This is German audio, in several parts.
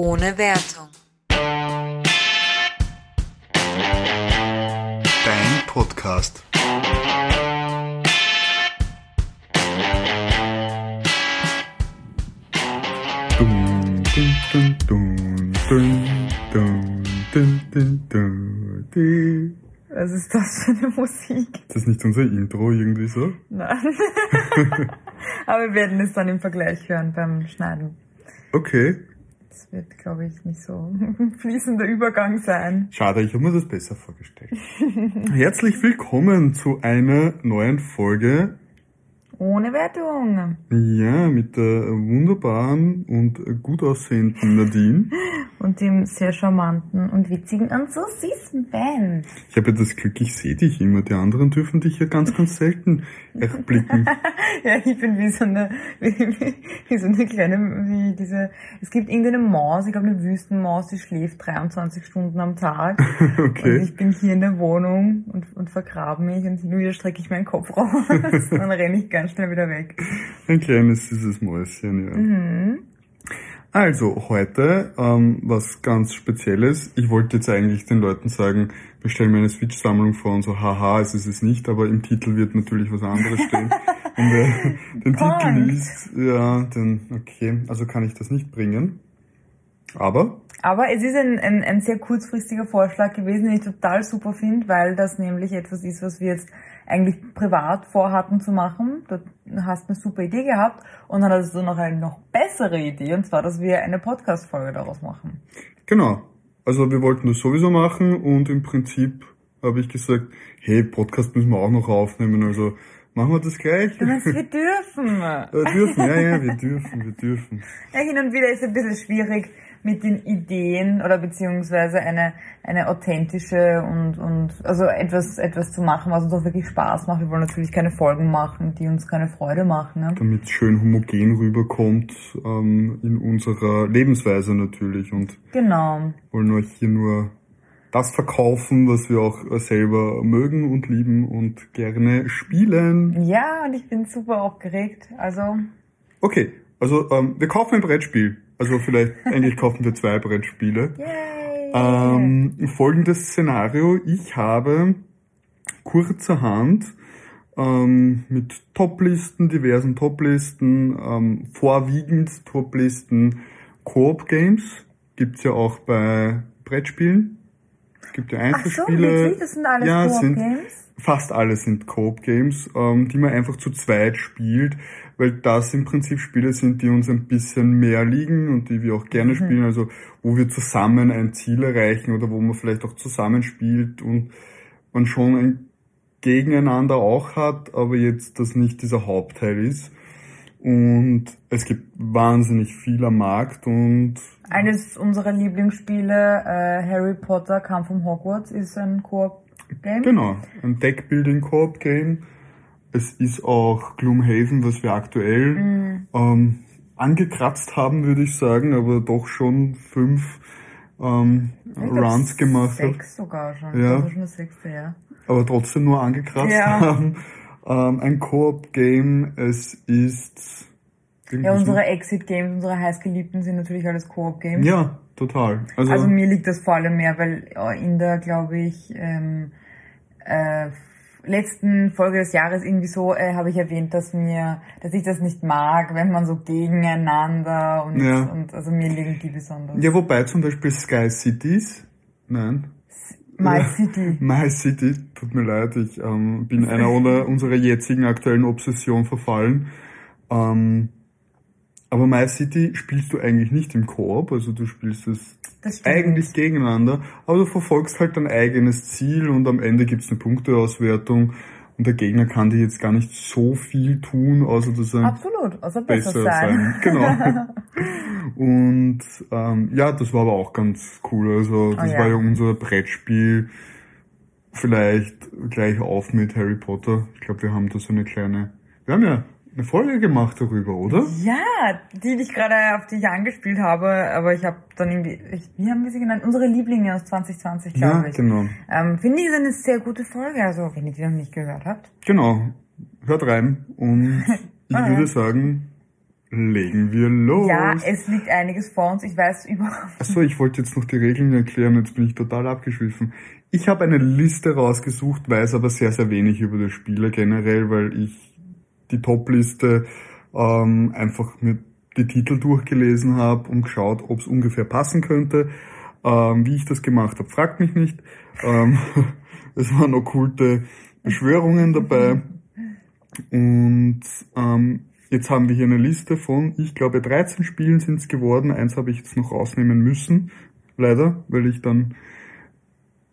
ohne Wertung. Dein Podcast. Was ist das für eine Musik? Ist das nicht unser Intro irgendwie so? Nein. Aber wir werden es dann im Vergleich hören beim Schneiden. Okay. Das wird, glaube ich, nicht so ein fließender Übergang sein. Schade, ich habe mir das besser vorgestellt. Herzlich willkommen zu einer neuen Folge. Ohne Wertung. Ja, mit der wunderbaren und gut aussehenden Nadine. Und dem sehr charmanten und witzigen und so süßen Ben. Ich habe ja das Glück, ich sehe dich immer. Die anderen dürfen dich ja ganz, ganz selten erblicken. ja, ich bin wie so eine, wie, wie, wie so eine kleine, wie diese, es gibt irgendeine Maus, ich glaube eine Wüstenmaus, die schläft 23 Stunden am Tag. Okay. Und ich bin hier in der Wohnung und, und vergrabe mich und hin und wieder strecke ich meinen Kopf raus. dann renne ich ganz schnell wieder weg. Ein kleines süßes Mäuschen, ja. Mhm. Also, heute ähm, was ganz Spezielles. Ich wollte jetzt eigentlich den Leuten sagen, wir stellen mir eine Switch-Sammlung vor und so, haha, es ist es nicht, aber im Titel wird natürlich was anderes stehen. Wenn wer den Titel liest, ja, dann okay, also kann ich das nicht bringen. Aber, Aber es ist ein, ein, ein sehr kurzfristiger Vorschlag gewesen, den ich total super finde, weil das nämlich etwas ist, was wir jetzt eigentlich privat vorhatten zu machen. Du hast eine super Idee gehabt und dann hattest du noch eine noch bessere Idee, und zwar, dass wir eine Podcast-Folge daraus machen. genau. Also wir wollten das sowieso machen und im Prinzip habe ich gesagt, hey, Podcast müssen wir auch noch aufnehmen, also machen wir das gleich. Meinst, wir dürfen. Wir dürfen, ja, ja, wir dürfen, wir dürfen. Ja, hin und wieder ist es ein bisschen schwierig mit den Ideen oder beziehungsweise eine, eine authentische und, und also etwas, etwas zu machen, was uns auch wirklich Spaß macht. Wir wollen natürlich keine Folgen machen, die uns keine Freude machen. Ne? damit es schön homogen rüberkommt ähm, in unserer Lebensweise natürlich und Genau. wollen euch hier nur das verkaufen, was wir auch selber mögen und lieben und gerne spielen. Ja, und ich bin super aufgeregt. Also, Okay, also ähm, wir kaufen ein Brettspiel. Also vielleicht eigentlich kaufen wir zwei Brettspiele. yay! Ähm, folgendes Szenario. Ich habe kurzerhand ähm, mit Toplisten, diversen Toplisten, ähm, vorwiegend Toplisten Koop-Games. Gibt's ja auch bei Brettspielen. Es gibt ja Ach so, Einzelspiele. Das sind alles ja, Coop sind, Games? fast alle sind Coop-Games, ähm, die man einfach zu zweit spielt, weil das im Prinzip Spiele sind, die uns ein bisschen mehr liegen und die wir auch gerne spielen, also wo wir zusammen ein Ziel erreichen oder wo man vielleicht auch zusammen spielt und man schon ein Gegeneinander auch hat, aber jetzt das nicht dieser Hauptteil ist. Und es gibt wahnsinnig viel am Markt und Eines unserer Lieblingsspiele, äh, Harry Potter, Kampf um Hogwarts, ist ein Koop-Game. Genau, ein Deckbuilding-Coop-Game. Es ist auch Gloomhaven, was wir aktuell Mhm. ähm, angekratzt haben, würde ich sagen, aber doch schon fünf ähm, Runs gemacht hat, Sechs sogar schon. Ja. Ist schon das sechste, ja. aber trotzdem nur angekratzt Ja. haben. Ähm, ein Coop-Game, es ist... Ja, unsere Exit-Games, unsere heißgeliebten sind natürlich alles Koop-Games. Ja, total. Also, Also mir liegt das vor allem mehr, weil äh, in der, glaube ich, ähm, äh, letzten Folge des Jahres irgendwie so äh, habe ich erwähnt, dass mir, dass ich das nicht mag, wenn man so gegeneinander und, Ja. und also mir liegen die besonders. ja, wobei zum Beispiel Sky Cities, nein, My City. My City, tut mir leid, ich ähm, bin einer unserer, jetzigen aktuellen Obsession verfallen. Ähm, aber My City spielst du eigentlich nicht im Koop, also du spielst es eigentlich gegeneinander, aber du verfolgst halt dein eigenes Ziel und am Ende gibt's eine Punkteauswertung und der Gegner kann dir jetzt gar nicht so viel tun, außer dass er Absolut, also besser, besser sein. sein. Genau. Und ähm, ja, das war aber auch ganz cool. Also das Oh ja. war ja unser Brettspiel. Vielleicht gleich auf mit Harry Potter. Ich glaube, wir haben da so eine kleine. Wir haben ja eine Folge gemacht darüber, oder? Ja, die ich gerade auf die ich angespielt habe, aber ich habe dann irgendwie, ich, wie haben wir sie genannt? Unsere Lieblinge aus 2020, glaube Ja, ich. genau. Ähm, Finde ich ist eine sehr gute Folge, also wenn ihr die noch nicht gehört habt. Genau. Hört rein und ich ja. würde sagen, legen wir los. Ja, es liegt einiges vor uns. Ich weiß überhaupt. Achso, ich wollte jetzt noch die Regeln erklären, jetzt bin ich total abgeschwiffen. Ich habe eine Liste rausgesucht, weiß aber sehr, sehr wenig über das Spiel generell, weil ich die Top-Liste ähm, einfach mit die Titel durchgelesen habe und geschaut, ob es ungefähr passen könnte. Ähm, wie ich das gemacht habe, fragt mich nicht. Ähm, es waren okkulte Beschwörungen dabei. Und ähm, Jetzt haben wir hier eine Liste von, ich glaube, 13 Spielen sind es geworden. Eins habe ich jetzt noch rausnehmen müssen, leider, weil ich dann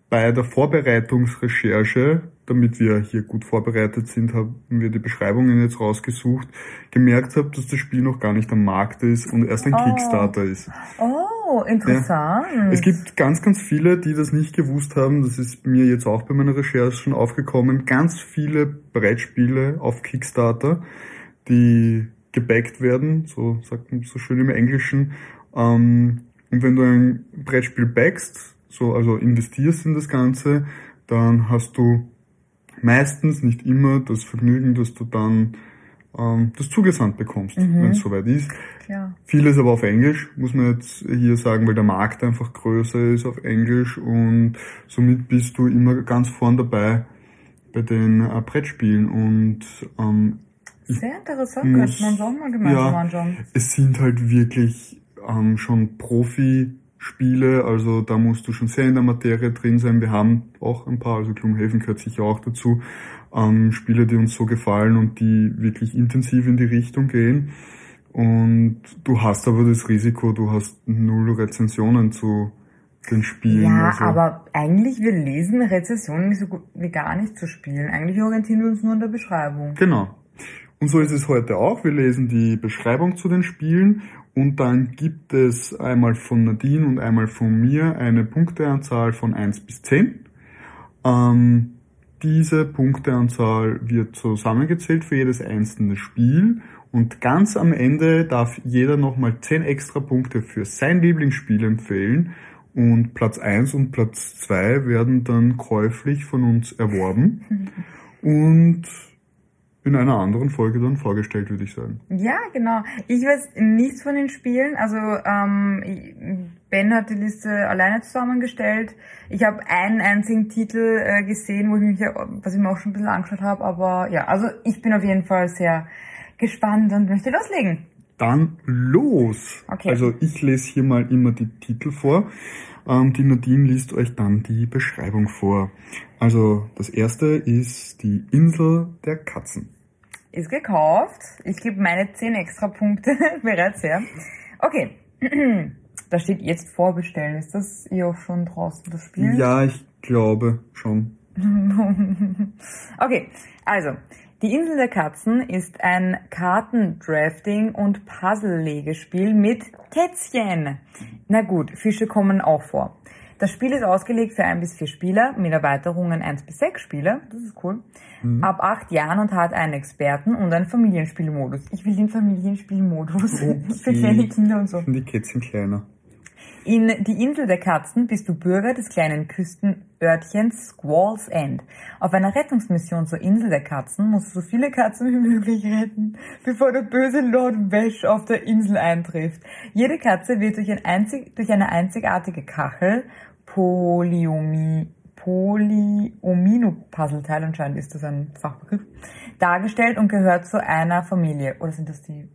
bei der Vorbereitungsrecherche, damit wir hier gut vorbereitet sind, haben wir die Beschreibungen jetzt rausgesucht, gemerkt habe, dass das Spiel noch gar nicht am Markt ist und erst ein oh. Kickstarter ist. Oh, interessant. Ja. Es gibt ganz, ganz viele, die das nicht gewusst haben. Das ist mir jetzt auch bei meiner Recherche schon aufgekommen. Ganz viele Brettspiele auf Kickstarter die gebackt werden, so sagt man so schön im Englischen. Ähm, und wenn du ein Brettspiel backst, so also investierst in das Ganze, dann hast du meistens, nicht immer, das Vergnügen, dass du dann ähm, das zugesandt bekommst, mhm. wenn es soweit ist. Klar. Vieles aber auf Englisch, muss man jetzt hier sagen, weil der Markt einfach größer ist auf Englisch und somit bist du immer ganz vorn dabei bei den äh, Brettspielen und ähm, sehr interessant, könnte man so mal gemeinsam ja, anschauen. Es sind halt wirklich ähm, schon Profi-Spiele, also da musst du schon sehr in der Materie drin sein. Wir haben auch ein paar, also Gloomhaven gehört sicher auch dazu, ähm, Spiele, die uns so gefallen und die wirklich intensiv in die Richtung gehen. Und du hast aber das Risiko, du hast null Rezensionen zu den Spielen. Ja, also. aber eigentlich, wir lesen Rezensionen so gut wie gar nicht zu spielen. Eigentlich orientieren wir uns nur an der Beschreibung. Genau. Und so ist es heute auch. Wir lesen die Beschreibung zu den Spielen und dann gibt es einmal von Nadine und einmal von mir eine Punkteanzahl von 1 bis 10. Ähm, diese Punkteanzahl wird zusammengezählt für jedes einzelne Spiel und ganz am Ende darf jeder nochmal 10 extra Punkte für sein Lieblingsspiel empfehlen und Platz 1 und Platz 2 werden dann käuflich von uns erworben. Und in einer anderen Folge dann vorgestellt, würde ich sagen. Ja, genau. Ich weiß nichts von den Spielen. Also ähm, Ben hat die Liste alleine zusammengestellt. Ich habe einen einzigen Titel äh, gesehen, wo ich mich, was ich mir auch schon ein bisschen angeschaut habe. Aber ja, also ich bin auf jeden Fall sehr gespannt und möchte loslegen. Dann los. Okay. Also ich lese hier mal immer die Titel vor. Ähm, die Nadine liest euch dann die Beschreibung vor. Also das erste ist die Insel der Katzen ist gekauft. Ich gebe meine 10 extra Punkte bereits her. Okay. Da steht jetzt vorbestellen. Ist das ihr auch schon draußen, das Spiel? Ja, ich glaube schon. okay, also. Die Insel der Katzen ist ein Kartendrafting- und Puzzle-Legespiel mit Kätzchen. Na gut, Fische kommen auch vor. Das Spiel ist ausgelegt für ein bis vier Spieler mit Erweiterungen eins bis sechs Spieler. Das ist cool. Mhm. Ab acht Jahren und hat einen Experten und einen Familienspielmodus. Ich will den Familienspielmodus. Okay. für kleine Kinder und so. Und die Kätzchen kleiner. In Die Insel der Katzen bist du Bürger des kleinen Küstenörtchens Squall's End. Auf einer Rettungsmission zur Insel der Katzen musst du so viele Katzen wie möglich retten, bevor der böse Lord Wesh auf der Insel eintrifft. Jede Katze wird durch, ein einzig, durch eine einzigartige Kachel, Polyomie, Polyomino-Puzzleteil, anscheinend ist das ein Fachbegriff, dargestellt und gehört zu einer Familie. Oder sind das die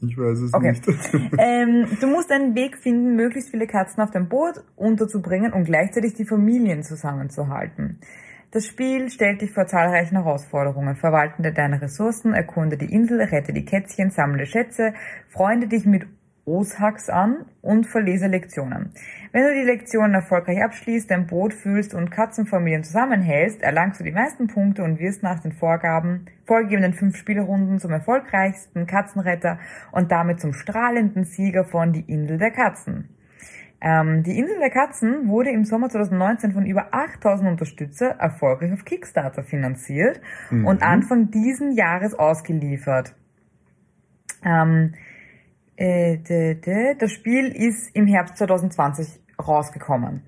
ich weiß es okay. nicht. ähm, du musst einen Weg finden, möglichst viele Katzen auf dein Boot unterzubringen und gleichzeitig die Familien zusammenzuhalten. Das Spiel stellt dich vor zahlreichen Herausforderungen. Verwaltende deine Ressourcen, erkunde die Insel, rette die Kätzchen, sammle Schätze, freunde dich mit Oshaks an und verlese Lektionen. Wenn du die Lektionen erfolgreich abschließt, dein Boot fühlst und Katzenfamilien zusammenhältst, erlangst du die meisten Punkte und wirst nach den Vorgaben, vorgegebenen fünf Spielrunden zum erfolgreichsten Katzenretter und damit zum strahlenden Sieger von Die Insel der Katzen. Ähm, die Insel der Katzen wurde im Sommer 2019 von über 8000 Unterstützer erfolgreich auf Kickstarter finanziert mhm. und Anfang diesen Jahres ausgeliefert. Ähm, äh, de, de, das Spiel ist im Herbst 2020 rausgekommen.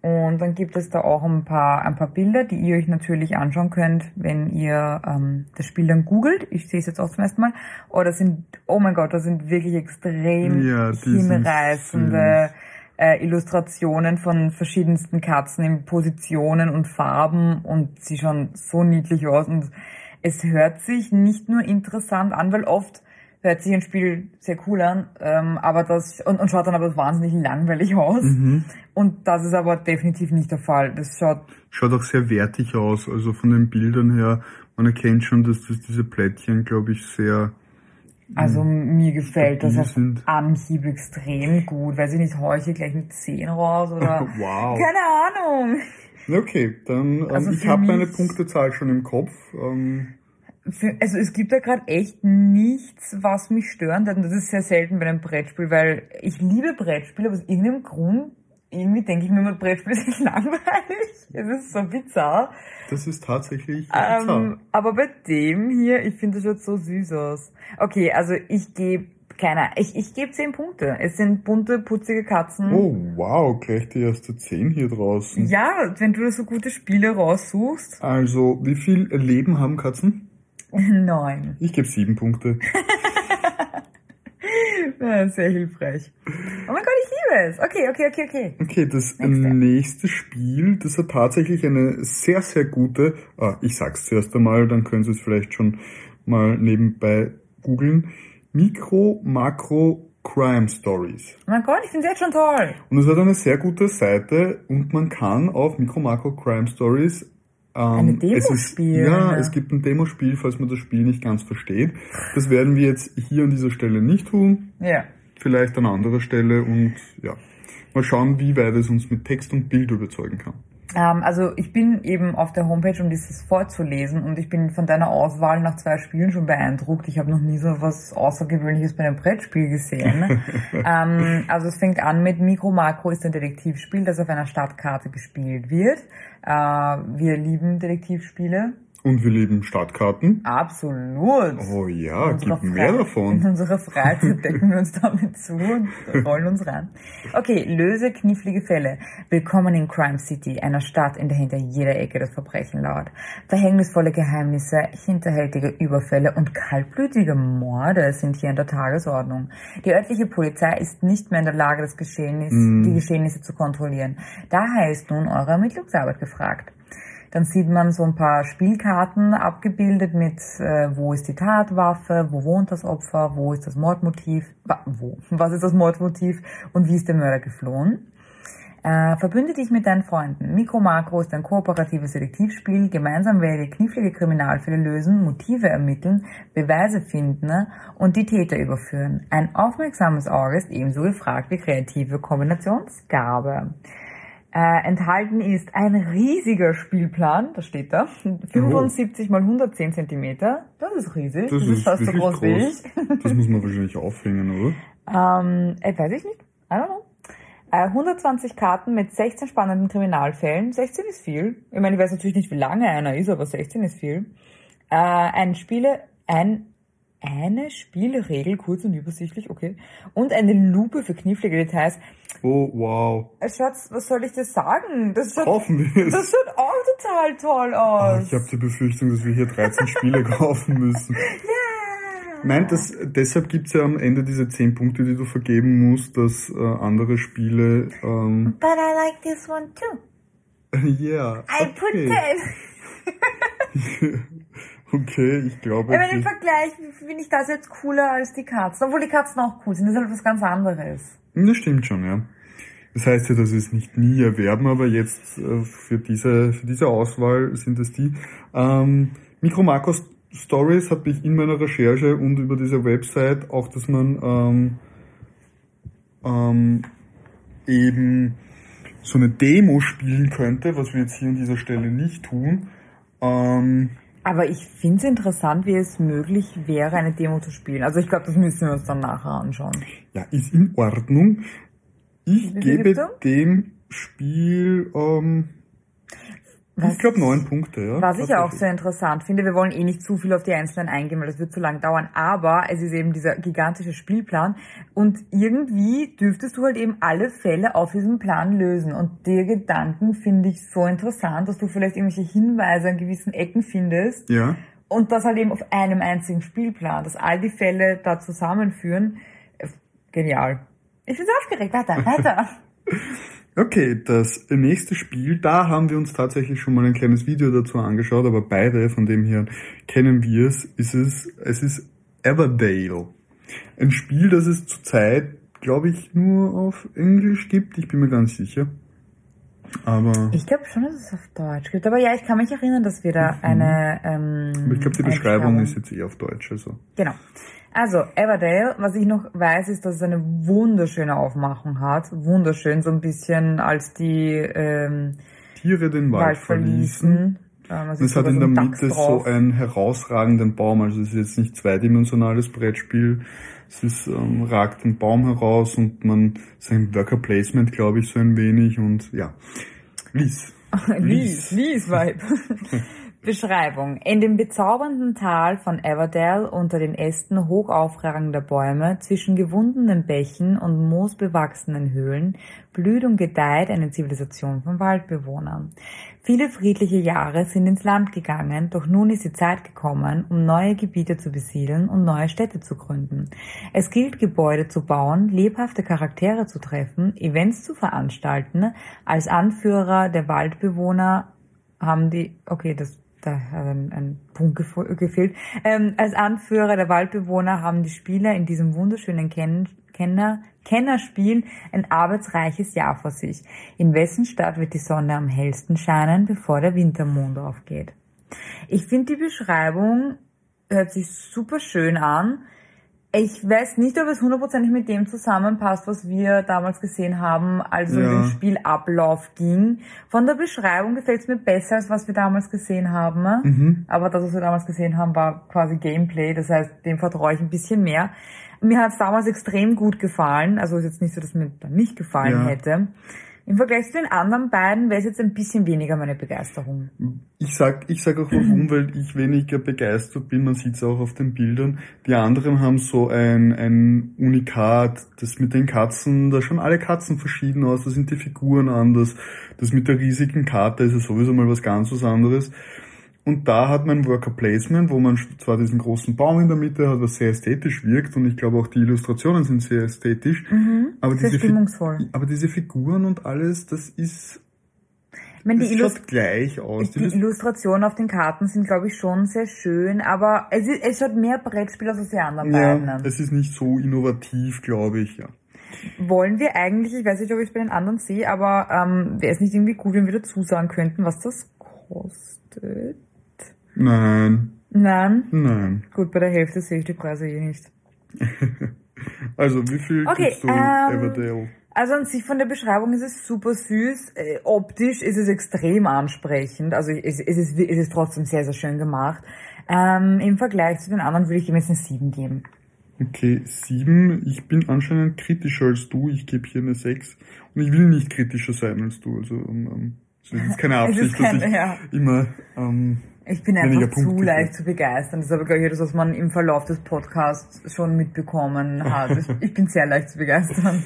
Und dann gibt es da auch ein paar, ein paar Bilder, die ihr euch natürlich anschauen könnt, wenn ihr ähm, das Spiel dann googelt. Ich sehe es jetzt auch zum ersten Mal. Oh, das sind, oh mein Gott, das sind wirklich extrem Ja, hinreißende äh, Illustrationen von verschiedensten Katzen in Positionen und Farben und sie schauen so niedlich aus und es hört sich nicht nur interessant an, weil oft hört sich ein Spiel sehr cool an, ähm, aber das und, und schaut dann aber wahnsinnig langweilig aus. Mhm. Und das ist aber definitiv nicht der Fall. Das schaut Schaut auch sehr wertig aus, also von den Bildern her. Man erkennt schon, dass das diese Plättchen, glaube ich, sehr Also mir gefällt das auf. Anhieb extrem gut. Weiß ich nicht, hier gleich mit 10 raus oder... Wow. Keine Ahnung. Okay, dann ähm, Also ich habe meine Punktezahl schon im Kopf. Ähm, also es gibt da gerade echt nichts, was mich stören darf. Und das ist sehr selten bei einem Brettspiel, weil ich liebe Brettspiele, aber aus irgendeinem Grund, irgendwie denke ich mir immer, Brettspiele sind langweilig. Es ist so bizarr. das ist tatsächlich bizarr. Ähm, aber bei dem hier, ich finde, das schaut so süß aus. Okay, also ich gebe keiner, ich, ich gebe 10 Punkte. Es sind bunte, putzige Katzen. Oh, wow, gleich die erste 10 hier draußen. Ja, wenn du so gute Spiele raussuchst. Also, wie viel Leben haben Katzen? Neun. Ich gebe 7 Punkte. Ja, sehr hilfreich. Oh mein Gott, ich liebe es. Okay, okay, okay, okay. Okay, das Nächste. nächste Spiel, das hat tatsächlich eine sehr, sehr gute, ah, ich sag's zuerst einmal, dann können Sie es vielleicht schon mal nebenbei googeln. Mikro, Makro, Crime Stories. Oh mein Gott, ich finde jetzt schon toll. Und es hat eine sehr gute Seite und man kann auf Micro Macro Crime Stories ähm, Eine Demo es ist, Ja, ja. es gibt ein Demospiel, falls man das Spiel nicht ganz versteht. Das werden wir jetzt hier an dieser Stelle nicht tun, Ja. vielleicht an anderer Stelle und ja, mal schauen, wie weit es uns mit Text und Bild überzeugen kann. Ähm, also ich bin eben auf der Homepage, um dieses vorzulesen und ich bin von deiner Auswahl nach zwei Spielen schon beeindruckt. Ich habe noch nie so was Außergewöhnliches bei einem Brettspiel gesehen. ähm, also es fängt an mit Mikro Makro ist ein Detektivspiel, das auf einer Stadtkarte gespielt wird. Äh, wir lieben Detektivspiele. Und wir lieben Startkarten. Absolut. Oh ja, In unserer gib mehr Fre- In davon. unserer Freizeit decken wir uns damit zu und rollen uns rein. Okay, löse knifflige Fälle. Willkommen in Crime City, einer Stadt, in der hinter jeder Ecke das Verbrechen lauert. Verhängnisvolle Geheimnisse, hinterhältige Überfälle und kaltblütige Morde sind hier an der Tagesordnung. Die örtliche Polizei ist nicht mehr in der Lage, das Geschehnis, die Geschehnisse zu kontrollieren. Daher ist nun eure Ermittlungsarbeit gefragt. Dann sieht man so ein paar Spielkarten abgebildet mit, äh, wo ist die Tatwaffe, wo wohnt das Opfer, wo ist das Mordmotiv, wo, was ist das Mordmotiv und wie ist der Mörder geflohen. Äh, verbünde dich mit deinen Freunden. Mikro Makro ist ein kooperatives Detektivspiel. Gemeinsam werdet ihr knifflige Kriminalfälle lösen, Motive ermitteln, Beweise finden und die Täter überführen. Ein aufmerksames Auge ist ebenso gefragt wie kreative Kombinationsgabe. Äh, enthalten ist ein riesiger Spielplan, da steht da, 75 mal 110 Zentimeter. Das ist riesig. Das, ist fast so groß wie ich. Das muss man wahrscheinlich aufhängen, oder? Ähm, äh, weiß ich nicht. I don't know. Äh, 120 Karten mit 16 spannenden Kriminalfällen. 16 ist viel. Ich meine, ich weiß natürlich nicht, wie lange einer ist, aber 16 ist viel. Äh, ein Spiele, ein, eine Spielregel, kurz und übersichtlich, okay. Und eine Lupe für knifflige Details. Oh, wow. Äh, Schatz, was soll ich dir sagen? Das schaut, Kaufen wir das schaut auch total toll aus. Ich habe die Befürchtung, dass wir hier 13 Spiele kaufen müssen. Nein, das, deshalb gibt's ja am Ende diese 10 Punkte, die du vergeben musst, dass äh, andere Spiele... Ähm, But I like this one too. yeah, I put okay. 10. okay, ich glaube... Meine, im Vergleich finde ich das jetzt cooler als die Katzen. Obwohl die Katzen auch cool sind. Das ist halt was ganz anderes. Das stimmt schon, ja. Das heißt ja, dass wir es nicht nie erwerben, aber jetzt äh, für diese, für diese Auswahl sind es die. Ähm, Mikro Marcos Stories habe ich in meiner Recherche und über diese Website auch, dass man ähm, ähm, eben so eine Demo spielen könnte, was wir jetzt hier an dieser Stelle nicht tun. Ähm, Aber ich finde es interessant, wie es möglich wäre, eine Demo zu spielen. Also ich glaube, das müssen wir uns dann nachher anschauen. ja, ist in Ordnung. Ich gebe dem Spiel ähm, Was- ich glaube neun Punkte, ja. Was ich auch sehr interessant finde, wir wollen eh nicht zu viel auf die Einzelnen eingehen, weil das wird zu lang dauern, aber es ist eben dieser gigantische Spielplan und irgendwie dürftest du halt eben alle Fälle auf diesem Plan lösen und die Gedanken finde ich so interessant, dass du vielleicht irgendwelche Hinweise an gewissen Ecken findest Ja. und das halt eben auf einem einzigen Spielplan, dass all die Fälle da zusammenführen. Genial. Ich bin so aufgeregt. Weiter, weiter. Okay, das nächste Spiel, da haben wir uns tatsächlich schon mal ein kleines Video dazu angeschaut, aber beide, von dem her kennen wir es, ist es, es ist Everdale. Ein Spiel, das es zurzeit, glaube ich, nur auf Englisch gibt, ich bin mir ganz sicher. Aber Ich glaube schon, dass es auf Deutsch gibt. Aber ja, ich kann mich erinnern, dass wir da eine. Ähm, ich glaube, die eine Beschreibung ist jetzt eh auf Deutsch, also. Genau. Also, Everdale, was ich noch weiß, ist, dass es eine wunderschöne Aufmachung hat. Wunderschön, so ein bisschen als die ähm, Tiere den Wald, Wald verließen. verließen. Es hat in so der Dachs Mitte so drauf. einen herausragenden Baum. Also es ist jetzt nicht zweidimensionales Brettspiel. Es ist, ähm, ragt ein Baum heraus und man, es ist ein Worker Placement, glaube ich, so ein wenig und ja. Lies. Lies, Lies Vibe. Beschreibung. In dem bezaubernden Tal von Everdale unter den Ästen hochaufragender Bäume, zwischen gewundenen Bächen und moosbewachsenen Höhlen, blüht und gedeiht eine Zivilisation von Waldbewohnern. Viele friedliche Jahre sind ins Land gegangen, doch nun ist die Zeit gekommen, um neue Gebiete zu besiedeln und neue Städte zu gründen. Es gilt, Gebäude zu bauen, lebhafte Charaktere zu treffen, Events zu veranstalten, als Anführer der Waldbewohner haben die, okay, das, da hat ein, ein Punkt gefehlt. Ähm, als Anführer der Waldbewohner haben die Spieler in diesem wunderschönen Ken Kenner, Kennerspiel ein arbeitsreiches Jahr vor sich. In wessen Stadt wird die Sonne am hellsten scheinen, bevor der Wintermond aufgeht? Ich finde die Beschreibung hört sich super schön an. Ich weiß nicht, ob es hundertprozentig mit dem zusammenpasst, was wir damals gesehen haben, als es um Ja. den Spielablauf ging. Von der Beschreibung gefällt es mir besser, als was wir damals gesehen haben. Mhm. Aber das, was wir damals gesehen haben, war quasi Gameplay. Das heißt, dem vertraue ich ein bisschen mehr. Mir hat es damals extrem gut gefallen. Also ist jetzt nicht so, dass mir dann nicht gefallen Ja. hätte. Im Vergleich zu den anderen beiden wäre es jetzt ein bisschen weniger meine Begeisterung. Ich sag, ich sag auch warum, weil ich weniger begeistert bin. Man sieht es auch auf den Bildern. Die anderen haben so ein, ein Unikat. Das mit den Katzen, da schauen alle Katzen verschieden aus. Da sind die Figuren anders. Das mit der riesigen Karte ist ja sowieso mal was ganz was anderes. Und da hat man Worker Placement, wo man zwar diesen großen Baum in der Mitte hat, was sehr ästhetisch wirkt. Und ich glaube auch die Illustrationen sind sehr ästhetisch. Aber Sehr diese, Fi- stimmungsvoll. aber diese Figuren und alles, das ist, Ich meine, das die, Illust schaut gleich aus. die Illustrationen auf den Karten sind, glaube ich, schon sehr schön, aber es, ist, es hat mehr Brettspiel als die anderen beiden. Ja, es ist nicht so innovativ, glaube ich, ja. Wollen wir eigentlich, ich weiß nicht, ob ich es bei den anderen sehe, aber ähm, wäre es nicht irgendwie gut, wenn wir dazu sagen könnten, was das kostet? Nein, Nein? nein. Gut, bei der Hälfte sehe ich die Preise eh nicht. Also, wie viel Okay, gibst du ähm, Everdale? Also an sich von der Beschreibung ist es super süß. Äh, optisch ist es extrem ansprechend. Also es, es, ist, es ist trotzdem sehr, sehr schön gemacht. Ähm, Im Vergleich zu den anderen würde ich ihm jetzt eine 7 geben. Okay, sieben. Ich bin anscheinend kritischer als du. Ich gebe hier eine sechs. Und ich will nicht kritischer sein als du. Also, ähm, ähm, es ist keine Absicht, kein- dass ich ja. immer, ähm, Ich bin einfach zu Punkte leicht zu begeistern. Das ist aber, glaube ich, etwas, was man im Verlauf des Podcasts schon mitbekommen hat. Ich- bin sehr leicht zu begeistern.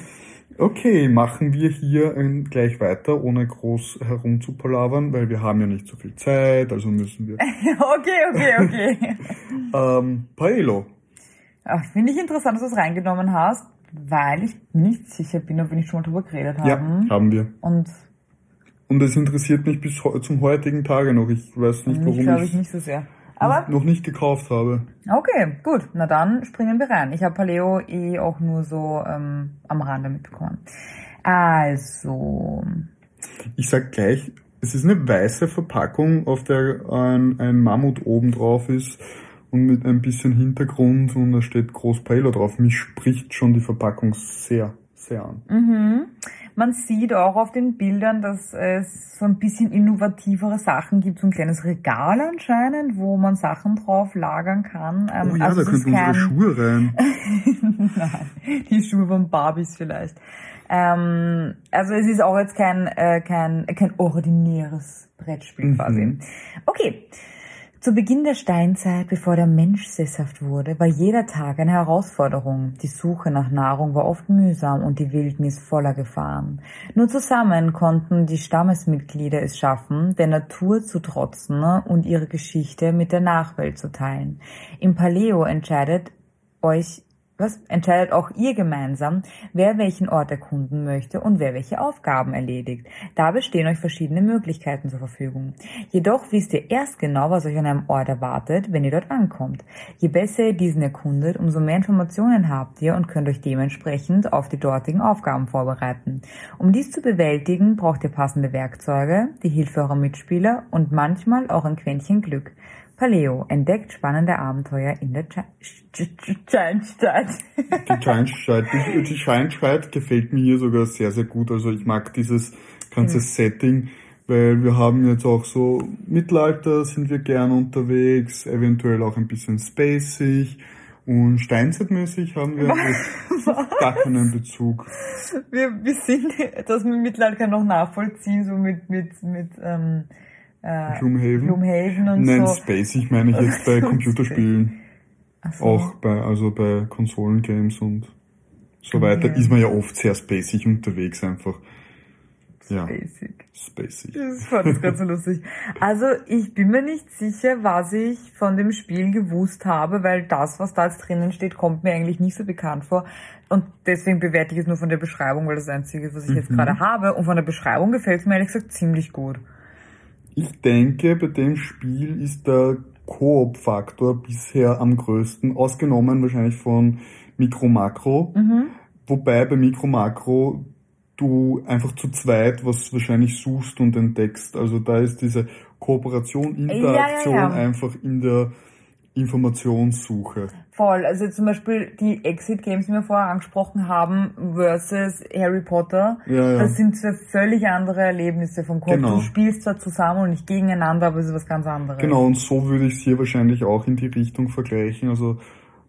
Okay, machen wir hier ähm, gleich weiter, ohne groß herumzupalavern, weil wir haben ja nicht so viel Zeit, also müssen wir. okay, okay, okay. ähm, Paelo. Finde ich interessant, dass du es reingenommen hast, weil ich nicht sicher bin, ob wir nicht schon mal drüber geredet Ja, haben. haben wir. Und Und es interessiert mich bis zum heutigen Tage noch. Ich weiß nicht, warum ich ich nicht so sehr. Aber noch nicht gekauft habe. Okay, gut. Na dann springen wir rein. Ich habe Paleo eh auch nur so ähm, am Rande mitbekommen. Also, Ich sag gleich, es ist eine weiße Verpackung, auf der ein, ein Mammut oben drauf ist und mit ein bisschen Hintergrund und da steht groß Paelo drauf. Mich spricht schon die Verpackung sehr, sehr an. mhm. Man sieht auch auf den Bildern, dass es so ein bisschen innovativere Sachen gibt. So ein kleines Regal anscheinend, wo man Sachen drauf lagern kann. Ähm, Oh ja, also da könnten unsere Schuhe rein. Nein, die Schuhe von Barbies vielleicht. Ähm, also es ist auch jetzt kein, äh, kein, kein ordinäres Brettspiel Mhm. quasi. Okay. Zu Beginn der Steinzeit, bevor der Mensch sesshaft wurde, war jeder Tag eine Herausforderung. Die Suche nach Nahrung war oft mühsam und die Wildnis voller Gefahren. Nur zusammen konnten die Stammesmitglieder es schaffen, der Natur zu trotzen und ihre Geschichte mit der Nachwelt zu teilen. Im Paleo entscheidet euch was entscheidet auch ihr gemeinsam, wer welchen Ort erkunden möchte und wer welche Aufgaben erledigt. Dabei stehen euch verschiedene Möglichkeiten zur Verfügung. Jedoch wisst ihr erst genau, was euch an einem Ort erwartet, wenn ihr dort ankommt. Je besser ihr diesen erkundet, umso mehr Informationen habt ihr und könnt euch dementsprechend auf die dortigen Aufgaben vorbereiten. Um dies zu bewältigen, braucht ihr passende Werkzeuge, die Hilfe eurer Mitspieler und manchmal auch ein Quäntchen Glück. Paleo entdeckt spannende Abenteuer in der Giantstadt. Die Giantstadt, die, die Giantstadt gefällt mir hier sogar sehr, sehr gut. Also ich mag dieses ganze Setting, weil wir haben jetzt auch so Mittelalter sind wir gern unterwegs, eventuell auch ein bisschen spacig und Steinzeitmäßig haben wir gar keinen Bezug. Wir, wir sind das mit Mittelalter noch nachvollziehen, so mit, mit, mit, ähm, äh, Gloomhaven? Gloomhaven und Nein, so. spacig meine ich jetzt bei Computerspielen. Ach so. Auch bei, also bei Konsolengames und so weiter Okay. ist man ja oft sehr spacig unterwegs einfach. Ja, Basic. spacig. Das fand ich gerade so lustig. Also ich bin mir nicht sicher, was ich von dem Spiel gewusst habe, weil das, was da jetzt drinnen steht, kommt mir eigentlich nicht so bekannt vor. Und deswegen bewerte ich es nur von der Beschreibung, weil das Einzige ist, was ich jetzt Mhm. gerade habe. Und von der Beschreibung gefällt es mir ehrlich gesagt ziemlich gut. Ich denke, bei dem Spiel ist der Koop-Faktor bisher am größten, ausgenommen wahrscheinlich von Mikro Makro. Mhm. Wobei bei Mikro Makro du einfach zu zweit was wahrscheinlich suchst und entdeckst. Also da ist diese Kooperation, Interaktion Ja, ja, ja. einfach in der Informationssuche. Voll. Also zum Beispiel die Exit-Games, die wir vorher angesprochen haben, versus Harry Potter. Ja, ja. Das sind zwei völlig andere Erlebnisse vom Kopf. Genau. Du spielst zwar zusammen und nicht gegeneinander, aber es ist was ganz anderes. Genau, und so würde ich es hier wahrscheinlich auch in die Richtung vergleichen. Also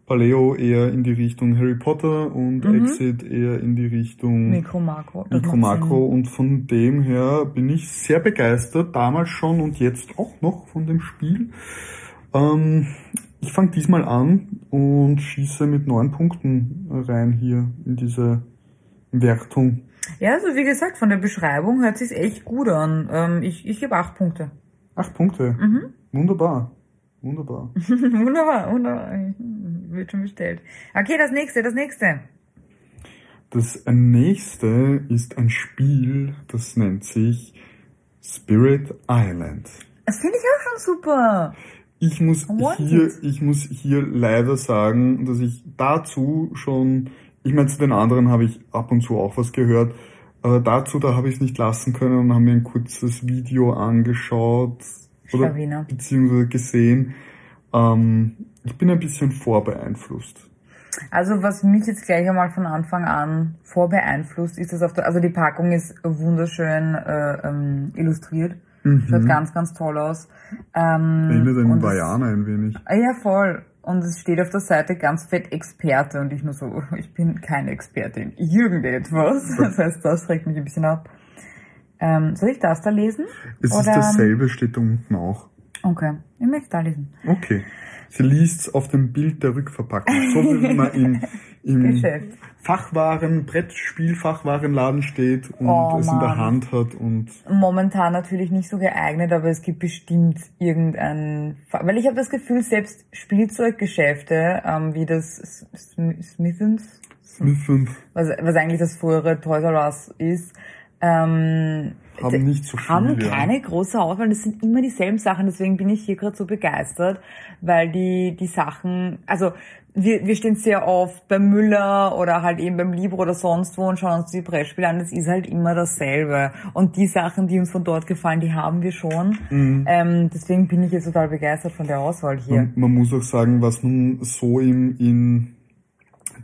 Paleo eher in die Richtung Harry Potter und Exit eher in die Richtung Mikro, Makro. Mikro Makro. Und von dem her bin ich sehr begeistert, damals schon und jetzt auch noch von dem Spiel. Ähm, ich fange diesmal an und schieße mit neun Punkten rein hier in diese Wertung. Ja, also wie gesagt, von der Beschreibung hört sich's echt gut an. Ähm, ich ich gebe acht Punkte. Acht Punkte. Mhm. Wunderbar. Wunderbar. wunderbar, wunderbar. Wird schon bestellt. Okay, das nächste, das nächste. Das nächste ist ein Spiel, das nennt sich Spirit Island. Das finde ich auch schon super. Ich muss hier, ich muss hier leider sagen, dass ich dazu schon, ich meine, zu den anderen habe ich ab und zu auch was gehört, aber dazu, da habe ich es nicht lassen können und habe mir ein kurzes Video angeschaut oder beziehungsweise gesehen. Ähm, ich bin ein bisschen vorbeeinflusst. Also was mich jetzt gleich einmal von Anfang an vorbeeinflusst, ist, dass auf der, also die Packung ist wunderschön äh, ähm, illustriert. Schaut ganz, ganz toll aus. Ähm, Erinnert es- Vajana ein wenig. Ah, ja, voll. Und es steht auf der Seite ganz fett Experte und ich nur so, ich bin keine Expertin. Irgendetwas. Das heißt, das schreckt mich ein bisschen ab. Ähm, soll ich das da lesen? Es ist dasselbe, steht da unten auch. Okay, ich möchte da lesen. Okay. Sie liest auf dem Bild der Rückverpackung. So wie man im, im. Fachwaren, Brettspielfachwarenladen steht und Oh, es in der. Hand hat und Momentan natürlich nicht so geeignet, aber es gibt bestimmt irgendein, Fa- weil ich habe das Gefühl, selbst Spielzeuggeschäfte, ähm, wie das Smithens, Smith und was, was eigentlich das frühere Toys R Us ist, ähm, haben nicht so viel. haben ja. keine große Auswahl. Das sind immer dieselben Sachen. Deswegen bin ich hier gerade so begeistert, weil die die Sachen, also wir, wir stehen sehr oft beim Müller oder halt eben beim Libro oder sonst wo und schauen uns die Brettspiele an. Das ist halt immer dasselbe. Und die Sachen, die uns von dort gefallen, die haben wir schon. Mhm. Ähm, deswegen bin ich jetzt total begeistert von der Auswahl hier. Man, man muss auch sagen, was man so im, in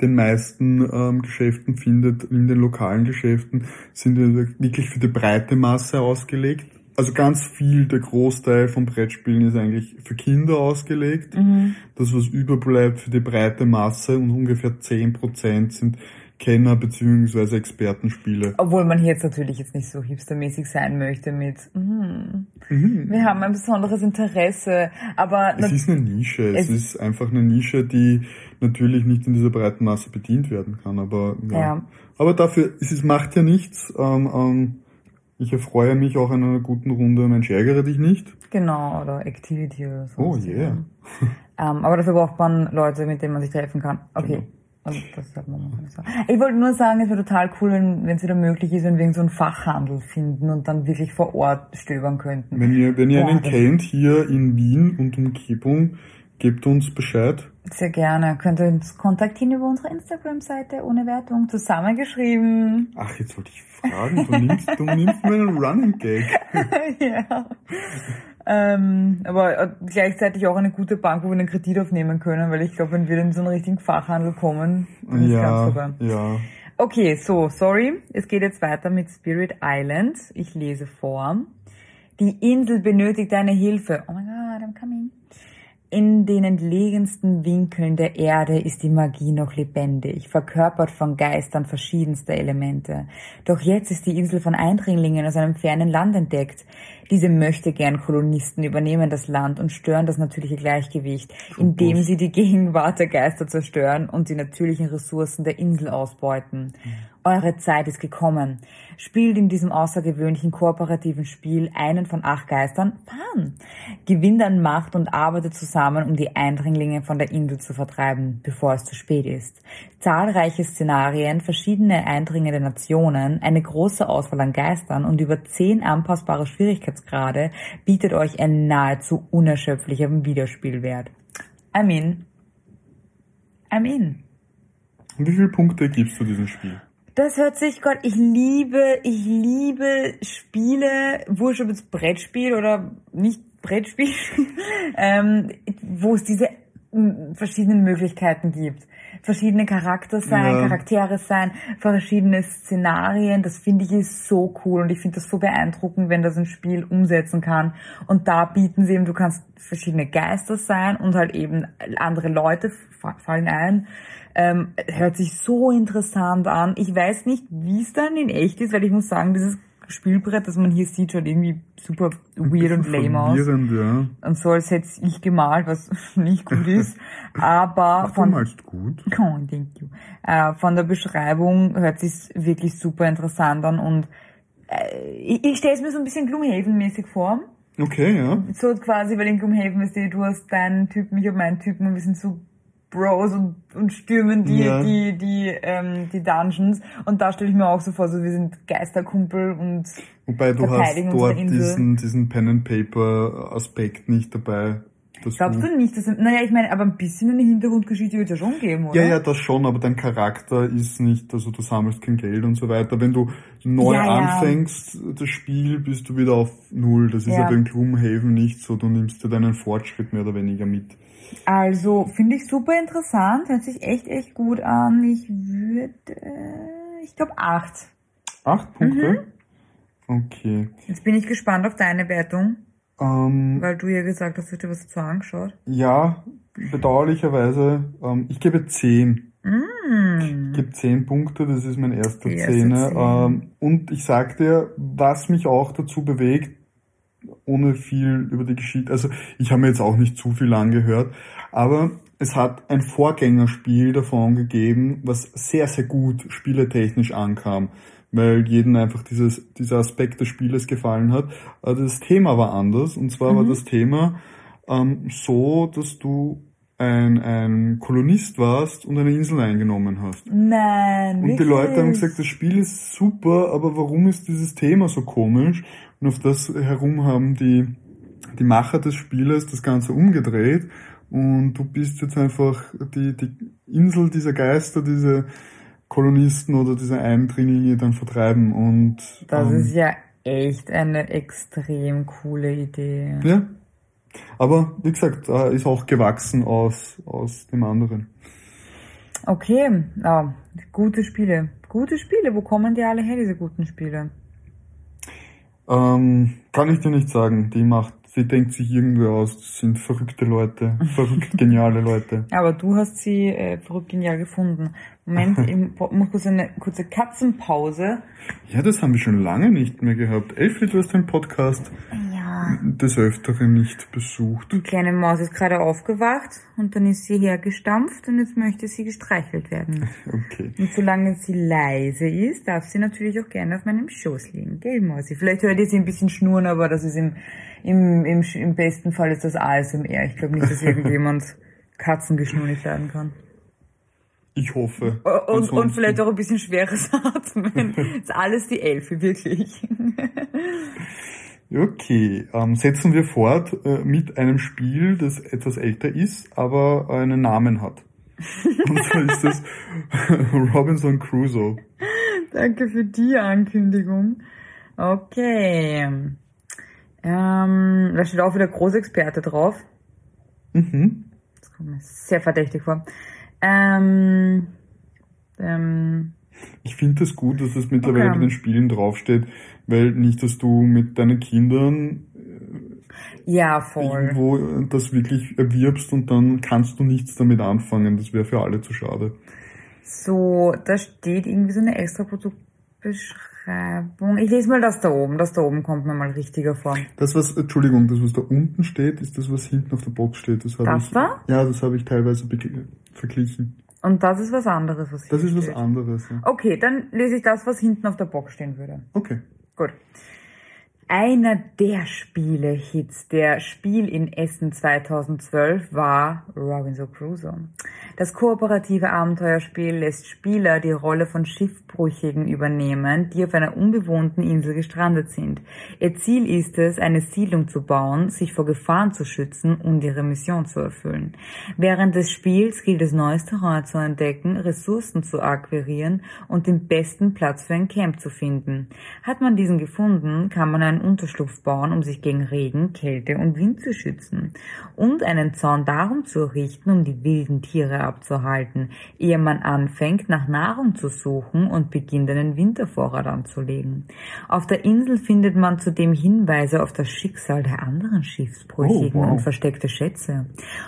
den meisten ähm, Geschäften findet, in den lokalen Geschäften, sind wirklich für die breite Masse ausgelegt. Also ganz viel, der Großteil von Brettspielen ist eigentlich für Kinder ausgelegt. Mhm. Das, was überbleibt für die breite Masse und ungefähr 10% sind Kenner bzw. Expertenspiele. Obwohl man jetzt natürlich jetzt nicht so hipstermäßig sein möchte mit, mm, mhm. wir haben ein besonderes Interesse, aber... Es ist eine Nische, es, ist einfach eine Nische, die natürlich nicht in dieser breiten Masse bedient werden kann, aber ja. ja. Aber dafür, es macht ja nichts, ähm, ähm, ich erfreue mich auch an einer guten Runde Mensch, ärgere dich nicht. Genau, oder Activity oder so. Oh yeah. ähm, aber dafür braucht man Leute, mit denen man sich treffen kann. Okay. Genau. Und das hat man noch nicht sagen. Ich wollte nur sagen, es wäre total cool, wenn es wieder möglich ist, wenn wir so einen Fachhandel finden und dann wirklich vor Ort stöbern könnten. Wenn ihr, wenn ihr einen kennt hier in Wien und Umgebung, gebt uns Bescheid. Sehr gerne. Könnt ihr uns kontaktieren über unsere Instagram-Seite ohne Wertung zusammengeschrieben. Ach, jetzt wollte ich fragen. Du nimmst, du nimmst mir einen Running Gag. ja. Ähm, aber äh, gleichzeitig auch eine gute Bank, wo wir einen Kredit aufnehmen können, weil ich glaube, wenn wir in so einen richtigen Fachhandel kommen, dann ist ja, ganz vorbei. Ja. Okay, so, sorry. Es geht jetzt weiter mit Spirit Island. Ich lese vor. Die Insel benötigt deine Hilfe. Oh my god, I'm coming. In den entlegensten Winkeln der Erde ist die Magie noch lebendig, verkörpert von Geistern verschiedenster Elemente. Doch jetzt ist die Insel von Eindringlingen aus einem fernen Land entdeckt. Diese möchte gern Kolonisten übernehmen das Land und stören das natürliche Gleichgewicht, indem sie die Gegenwart der Geister zerstören und die natürlichen Ressourcen der Insel ausbeuten. Eure Zeit ist gekommen. Spielt in diesem außergewöhnlichen kooperativen Spiel einen von acht Geistern, Pan. Gewinnt an Macht und arbeitet zusammen, um die Eindringlinge von der Insel zu vertreiben, bevor es zu spät ist. Zahlreiche Szenarien, verschiedene eindringende Nationen, eine große Auswahl an Geistern und über zehn anpassbare Schwierigkeitsgrade bietet euch ein nahezu unerschöpflicher Wiederspielwert. I'm in. I'm in. Wie viele Punkte gibst du diesem Spiel? Das hört sich Gott, ich liebe, ich liebe Spiele, wurscht ob es Brettspiel oder nicht Brettspiel, ähm, wo es diese verschiedenen Möglichkeiten gibt. Verschiedene Charakter sein, ja. Charaktere sein, verschiedene Szenarien, das finde ich ist so cool und ich finde das so beeindruckend, wenn das ein Spiel umsetzen kann. Und da bieten sie eben, du kannst verschiedene Geister sein und halt eben andere Leute fallen ein ähm, hört sich so interessant an. Ich weiß nicht, wie es dann in echt ist, weil ich muss sagen, dieses Spielbrett, das man hier sieht, schaut irgendwie super weird und lame aus. Ja. Und so als hätte ich gemalt, was nicht gut ist. Aber Ach, von, gut. Oh, thank you. Äh, von der Beschreibung hört sich wirklich super interessant an und äh, ich, ich stelle es mir so ein bisschen Gloomhaven-mäßig vor. Okay, ja. So quasi, weil in Gloomhaven ist du hast deinen Typen, ich habe meinen Typen und wir sind so Bros und, und stürmen die, ja. die, die, ähm, die Dungeons. Und da stelle ich mir auch so vor, so wir sind Geisterkumpel und Wobei du hast dort diesen, diesen Pen and Paper Aspekt nicht dabei. Glaubst du, du nicht, dass, naja, ich meine, aber ein bisschen eine Hintergrundgeschichte wird es ja schon geben, oder? Ja, ja, das schon, aber dein Charakter ist nicht, also du sammelst kein Geld und so weiter. Wenn du neu ja, anfängst, ja. das Spiel, bist du wieder auf Null. Das ist ja, ja beim Gloomhaven nicht so. Du nimmst dir deinen Fortschritt mehr oder weniger mit. Also finde ich super interessant, hört sich echt, echt gut an. Ich würde, ich glaube acht. Acht Punkte? Mhm. Okay. Jetzt bin ich gespannt auf deine Wertung. Ähm, weil du ja gesagt hast, du hast dir was dazu angeschaut. Ja, bedauerlicherweise, ähm, ich gebe zehn. Mm. Ich gebe zehn Punkte, das ist mein erster Zehner. Ähm, und ich sag dir, was mich auch dazu bewegt, ohne viel über die Geschichte. Also ich habe mir jetzt auch nicht zu viel angehört, aber es hat ein Vorgängerspiel davon gegeben, was sehr, sehr gut spieletechnisch ankam, weil jeden einfach dieses, dieser Aspekt des Spieles gefallen hat. Das Thema war anders und zwar mhm. war das Thema ähm, so, dass du ein, ein Kolonist warst und eine Insel eingenommen hast. Nein. Und wirklich? die Leute haben gesagt, das Spiel ist super, aber warum ist dieses Thema so komisch? Und auf das herum haben die, die Macher des Spieles das Ganze umgedreht und du bist jetzt einfach die, die Insel dieser Geister, diese Kolonisten oder diese Eindringlinge dann vertreiben und. Das ähm, ist ja echt eine extrem coole Idee. Ja. Aber wie gesagt, ist auch gewachsen aus, aus dem anderen. Okay, ja, gute Spiele. Gute Spiele, wo kommen die alle her, diese guten Spiele? Ähm, kann ich dir nicht sagen. Die macht, sie denkt sich irgendwer aus. Das sind verrückte Leute, verrückt geniale Leute. Aber du hast sie äh, verrückt genial gefunden. Moment, ich muss kurz eine kurze Katzenpause. Ja, das haben wir schon lange nicht mehr gehabt. Elfie, du hast den Podcast Ja. des Öfteren nicht besucht. Die kleine Maus ist gerade aufgewacht und dann ist sie hergestampft und jetzt möchte sie gestreichelt werden. Okay. Und solange sie leise ist, darf sie natürlich auch gerne auf meinem Schoß liegen. Gell, Mausi? Vielleicht hört ihr sie ein bisschen schnurren, aber das ist im, im, im, im besten Fall ist das ASMR. Ich glaube nicht, dass irgendjemand Katzengeschnur nicht leiden kann. Ich hoffe. Und, und vielleicht auch ein bisschen schweres Atmen. Das ist alles die Elfe, wirklich. Okay, ähm, setzen wir fort äh, mit einem Spiel, das etwas älter ist, aber einen Namen hat. Und zwar ist es Robinson Crusoe. Danke für die Ankündigung. Okay. Ähm, da steht auch wieder Großexperte drauf. Mhm. Das kommt mir sehr verdächtig vor. Ähm, ähm, Ich finde es das gut, dass das mittlerweile Okay. bei den Spielen draufsteht, weil nicht, dass du mit deinen Kindern ja, voll. irgendwo äh, das wirklich erwirbst und dann kannst du nichts damit anfangen. Das wäre für alle zu schade. So, da steht irgendwie so eine extra Produktbeschreibung. Ich lese mal das da oben. Das da oben kommt mir mal richtiger vor. Das, was, Entschuldigung, das, was da unten steht, ist das, was hinten auf der Box steht. Das, Das ich, da? Ja, das habe ich teilweise verglichen. Und das ist was anderes, was hier Das ist was steht. anderes. Ja. Okay, dann lese ich das, was hinten auf der Box stehen würde. Okay. Gut. Einer der Spiele-Hits der Spiel in Essen 2012 war Robinson Crusoe. Das kooperative Abenteuerspiel lässt Spieler die Rolle von Schiffbrüchigen übernehmen, die auf einer unbewohnten Insel gestrandet sind. Ihr Ziel ist es, eine Siedlung zu bauen, sich vor Gefahren zu schützen und ihre Mission zu erfüllen. Während des Spiels gilt es, neues Terrain zu entdecken, Ressourcen zu akquirieren und den besten Platz für ein Camp zu finden. Hat man diesen gefunden, kann man einen Unterschlupf bauen, um sich gegen Regen, Kälte und Wind zu schützen. Und einen Zaun darum zu errichten, um die wilden Tiere abzuhalten, ehe man anfängt, nach Nahrung zu suchen und beginnt, einen Wintervorrat anzulegen. Auf der Insel findet man zudem Hinweise auf das Schicksal der anderen Schiffsbrüchigen Oh, wow. und versteckte Schätze.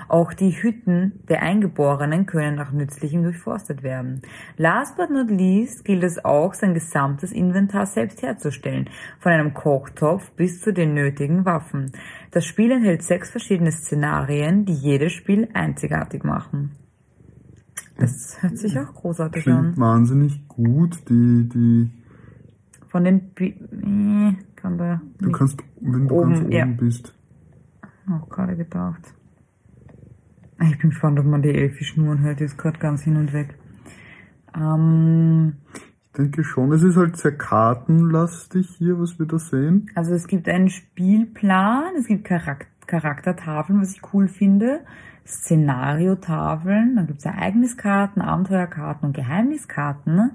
Auch die Hütten der Eingeborenen können nach Nützlichem durchforstet werden. Last but not least gilt es auch, sein gesamtes Inventar selbst herzustellen, von einem Kochtopf bis zu den nötigen Waffen. Das Spiel enthält sechs verschiedene Szenarien, die jedes Spiel einzigartig machen. Das hört sich auch großartig Klingt an. wahnsinnig gut. Die, die, Von den Bi äh, kann da du kannst, wenn du Oben, ganz oben ja. bist. auch gerade gedacht. Ah, Ich bin gespannt, ob man die Elfi schnurren hört, die ist gerade ganz hin und weg. Ähm, denke schon. Es ist halt sehr kartenlastig hier, was wir da sehen. also es gibt einen Spielplan, es gibt Charak Charaktertafeln, was ich cool finde, Szenariotafeln, dann gibt es Ereigniskarten, Abenteuerkarten und Geheimniskarten?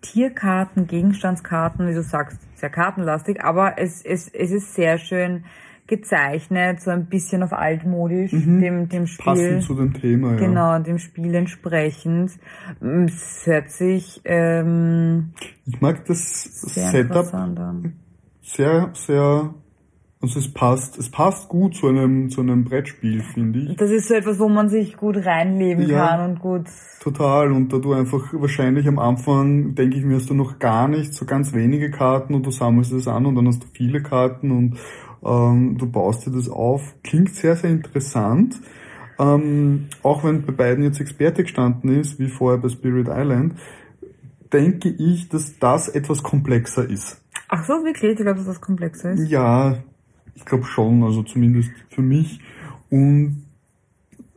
Tierkarten, Gegenstandskarten, wie du sagst, sehr kartenlastig, aber es, es, es ist sehr schön gezeichnet, so ein bisschen auf altmodisch, dem, dem Spiel. Passend zu dem Thema, ja. Genau, dem Spiel entsprechend. Mm, Es hört sich ähm, Ich mag das sehr Setup sehr, sehr, also es passt, es passt gut zu einem, zu einem Brettspiel, finde ich. Das ist so etwas, wo man sich gut reinleben Ja. kann und gut. Total. Und da du einfach wahrscheinlich am Anfang, denke ich mir, hast du noch gar nicht so ganz wenige Karten und du sammelst es an und dann hast du viele Karten und ähm, du baust dir das auf. Klingt sehr, sehr interessant. Ähm, auch wenn bei beiden jetzt Experte gestanden ist, wie vorher bei Spirit Island, denke ich, dass das etwas komplexer ist. Ach so, wirklich? Du glaubst, dass das komplexer ist? Ja, ich glaube schon, also zumindest für mich. Und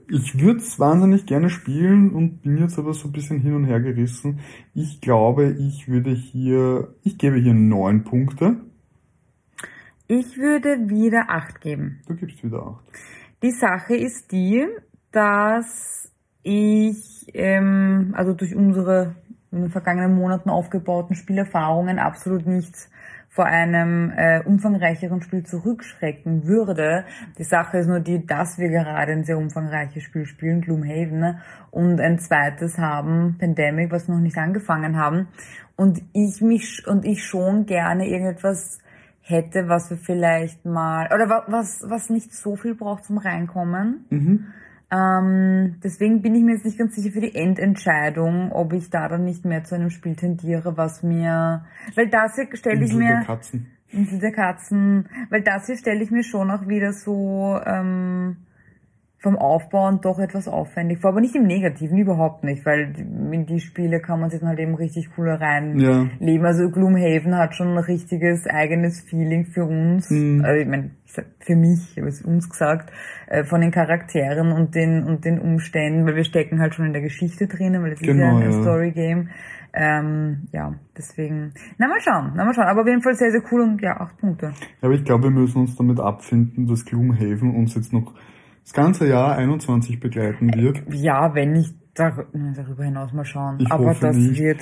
ich würde es wahnsinnig gerne spielen und bin jetzt aber so ein bisschen hin und her gerissen. Ich glaube, ich würde hier, ich gebe hier neun Punkte. Ich würde wieder acht geben. Du gibst wieder acht. Die Sache ist die, dass ich, ähm, also durch unsere in den vergangenen Monaten aufgebauten Spielerfahrungen absolut nichts vor einem äh, umfangreicheren Spiel zurückschrecken würde. Die Sache ist nur die, dass wir gerade ein sehr umfangreiches Spiel spielen, Gloomhaven, ne? und ein zweites haben, Pandemic, was wir noch nicht angefangen haben. Und ich mich und ich schon gerne irgendetwas hätte, was wir vielleicht mal, oder wa- was, was nicht so viel braucht zum Reinkommen. Mhm. Ähm, deswegen bin ich mir jetzt nicht ganz sicher für die Endentscheidung, ob ich da dann nicht mehr zu einem Spiel tendiere, was mir, weil das hier stelle ich Insel der mir, Katzen. Insel der Katzen, weil das hier stelle ich mir schon auch wieder so ähm, vom Aufbauen doch etwas aufwendig vor, aber nicht im Negativen, überhaupt nicht, weil in die Spiele kann man sich dann halt eben richtig cool reinleben. Ja. Also Gloomhaven hat schon ein richtiges eigenes Feeling für uns, Mhm. also ich meine, für mich, ich habe es uns gesagt, äh, von den Charakteren und den und den Umständen, weil wir stecken halt schon in der Geschichte drinnen, weil es ist ja Genau, ein, ja. Story-Game. Ähm, ja, deswegen, na mal schauen, na mal schauen, aber auf jeden Fall sehr, sehr cool und ja, acht Punkte. Aber ich glaube, wir müssen uns damit abfinden, dass Gloomhaven uns jetzt noch das ganze Jahr 21 begleiten wird. Ja, wenn nicht dar na, darüber hinaus mal schauen. Ich Aber das nicht. wird.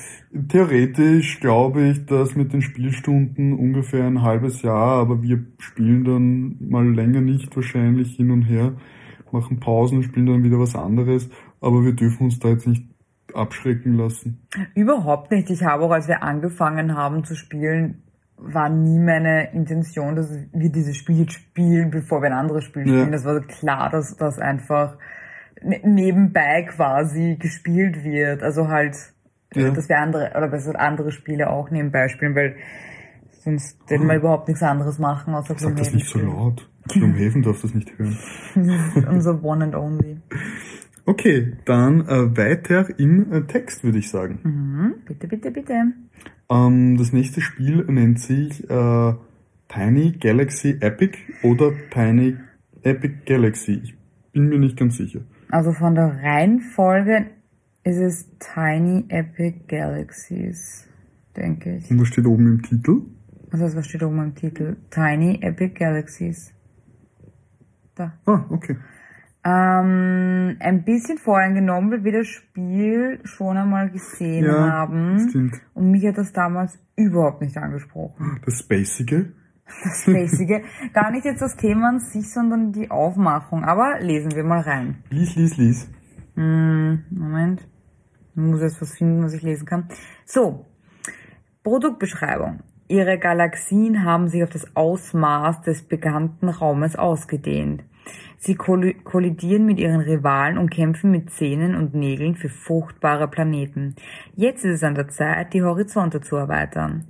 Theoretisch glaube ich, dass mit den Spielstunden ungefähr ein halbes Jahr, aber wir spielen dann mal länger nicht wahrscheinlich hin und her, machen Pausen, spielen dann wieder was anderes, aber wir dürfen uns da jetzt nicht abschrecken lassen. Überhaupt nicht. Ich habe auch, als wir angefangen haben zu spielen, war nie meine Intention, dass wir dieses Spiel jetzt spielen, bevor wir ein anderes Spiel Ja. spielen. Das war klar, dass das einfach ne- nebenbei quasi gespielt wird. Also halt, Ja. dass wir andere, oder besser andere Spiele auch nebenbei spielen, weil sonst hätten wir überhaupt nichts anderes machen, außer Sag das nicht so laut. Gloomhaven darf das nicht hören. Unser One and Only. Okay, dann äh, weiter im äh, Text würde ich sagen. Mhm. Bitte, bitte, bitte. Ähm, das nächste Spiel nennt sich äh, Tiny Galaxy Epic oder Tiny Epic Galaxy. Ich bin mir nicht ganz sicher. Also von der Reihenfolge ist es Tiny Epic Galaxies, denke ich. Und was steht oben im Titel? Also was steht oben im Titel? Tiny Epic Galaxies. Da. Ah, okay. Ähm, ein bisschen voreingenommen, weil wir das Spiel schon einmal gesehen Ja, haben. stimmt. Und mich hat das damals überhaupt nicht angesprochen. Das Spacige. Das Basic. Gar nicht jetzt das Thema an sich, sondern die Aufmachung. Aber lesen wir mal rein. Lies, lies, lies. Hm, Moment. Ich muss jetzt was finden, was ich lesen kann. So. Produktbeschreibung. Ihre Galaxien haben sich auf das Ausmaß des bekannten Raumes ausgedehnt. Sie kolli- kollidieren mit ihren Rivalen und kämpfen mit Zähnen und Nägeln für fruchtbare Planeten. Jetzt ist es an der Zeit, die Horizonte zu erweitern.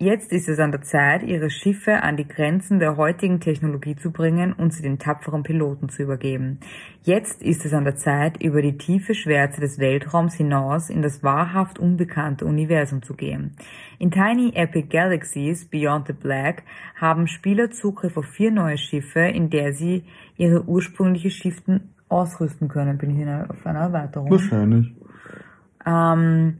Jetzt ist es an der Zeit, ihre Schiffe an die Grenzen der heutigen Technologie zu bringen und sie den tapferen Piloten zu übergeben. Jetzt ist es an der Zeit, über die tiefe Schwärze des Weltraums hinaus in das wahrhaft unbekannte Universum zu gehen. In Tiny Epic Galaxies Beyond the Black haben Spieler Zugriff auf vier neue Schiffe, in der sie ihre ursprüngliche Schiffen ausrüsten können. Bin ich auf einer Erweiterung? Wahrscheinlich. Ähm,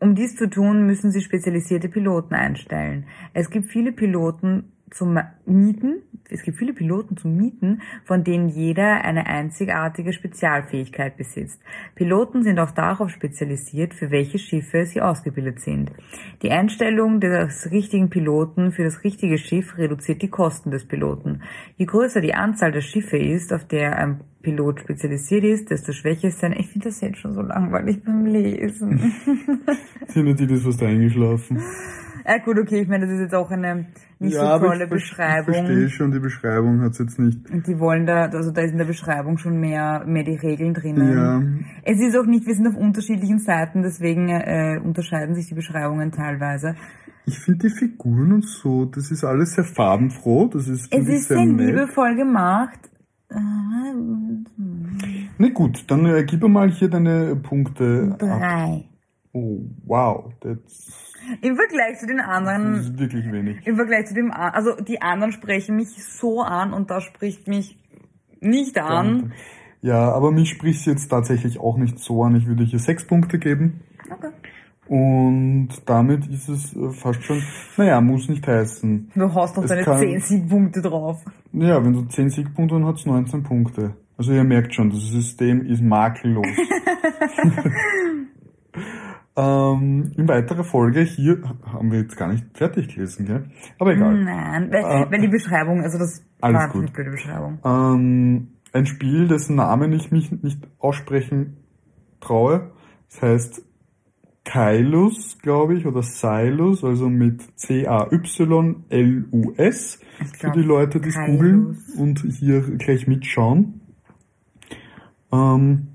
um dies zu tun, müssen sie spezialisierte Piloten einstellen. Es gibt viele Piloten zum Mieten, es gibt viele Piloten zum Mieten, von denen jeder eine einzigartige Spezialfähigkeit besitzt. Piloten sind auch darauf spezialisiert, für welche Schiffe sie ausgebildet sind. Die Einstellung des richtigen Piloten für das richtige Schiff reduziert die Kosten des Piloten. Je größer die Anzahl der Schiffe ist, auf der ein Pilot spezialisiert ist, desto schwächer ist sein. Ich finde das jetzt schon so langweilig beim Lesen. Sind die das fast eingeschlafen? Ja gut, okay, ich meine, das ist jetzt auch eine nicht so aber tolle ich, ver- Ich Beschreibung. verstehe schon, die Beschreibung hat's jetzt nicht. Und die wollen da, also da ist in der Beschreibung schon mehr, mehr die Regeln drinnen. Ja. Es ist auch nicht, wir sind auf unterschiedlichen Seiten, deswegen äh, unterscheiden sich die Beschreibungen teilweise. Ich finde die Figuren und so, das ist alles sehr farbenfroh, das ist, Es ist sehr nett. liebevoll gemacht. Äh, Na gut, dann äh, gib mir mal hier deine Punkte ab. Drei. Oh, wow, das Im Vergleich zu den anderen ist wirklich wenig. Im Vergleich zu dem, also die anderen sprechen mich so an und das spricht mich nicht an. Ja, aber mich spricht jetzt tatsächlich auch nicht so an. Ich würde hier sechs Punkte geben. Okay. Und damit ist es äh, fast schon, naja, muss nicht heißen. Du hast noch Es deine kann- 10 Siegpunkte drauf. Ja, wenn du 10 Siegpunkte hast, hat's 19 Punkte. Also ihr merkt schon, das System ist makellos. ähm, in weiterer Folge, hier haben wir jetzt gar nicht fertig gelesen, gell? Aber egal. Nein, weil, Ah. weil die Beschreibung, also das Alles war gut. eine Beschreibung. Ähm, ein Spiel, dessen Namen ich mich nicht aussprechen traue. Das heißt Kylus, glaube ich, oder Silus, also mit C-A-Y-L-U-S, für die Leute, die es googeln und hier gleich mitschauen. Ähm,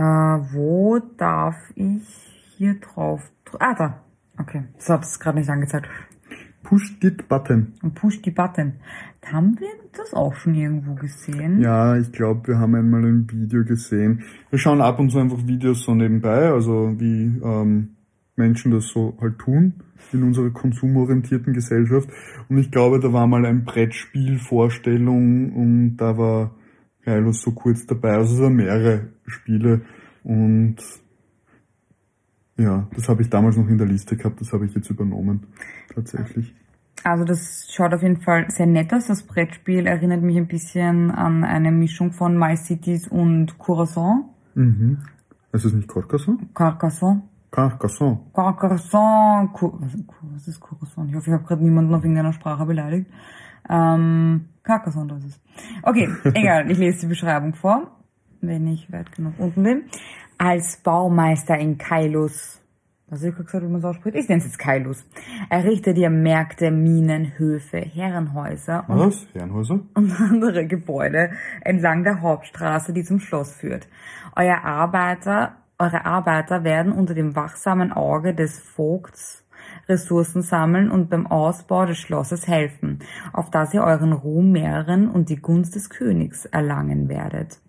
äh, wo darf ich hier drauf? Ah, da. Okay, das hat es gerade nicht angezeigt. Push It Button. Und Push the Button. Haben wir das auch schon irgendwo gesehen? Ja, ich glaube, wir haben einmal ein Video gesehen. Wir schauen ab und zu einfach Videos so nebenbei, also wie ähm, Menschen das so halt tun in unserer konsumorientierten Gesellschaft. Und ich glaube, da war mal ein Brettspiel-Vorstellung und da war Kylos so kurz dabei. Also es waren mehrere Spiele und ja, das habe ich damals noch in der Liste gehabt, das habe ich jetzt übernommen, tatsächlich. Also das schaut auf jeden Fall sehr nett aus. Das Brettspiel erinnert mich ein bisschen an eine Mischung von My Cities und Curacao. Mhm. Ist es nicht Carcassonne? Carcassonne. Carcassonne. Carcassonne. Was ist Curacao? Ich hoffe, ich habe gerade niemanden auf irgendeiner Sprache beleidigt. Ähm, Carcassonne, das ist. Okay, egal. Ich lese die Beschreibung vor, wenn ich weit genug unten bin. Als Baumeister in Kailus was ich gesagt, wie man es ausspricht. Ich nenne es jetzt Kailus. Errichtet ihr Märkte, Minen, Höfe, Herrenhäuser und, Was? Herrenhäuser? und andere Gebäude entlang der Hauptstraße, die zum Schloss führt. Euer Arbeiter, eure Arbeiter werden unter dem wachsamen Auge des Vogts Ressourcen sammeln und beim Ausbau des Schlosses helfen, auf das ihr euren Ruhm mehren und die Gunst des Königs erlangen werdet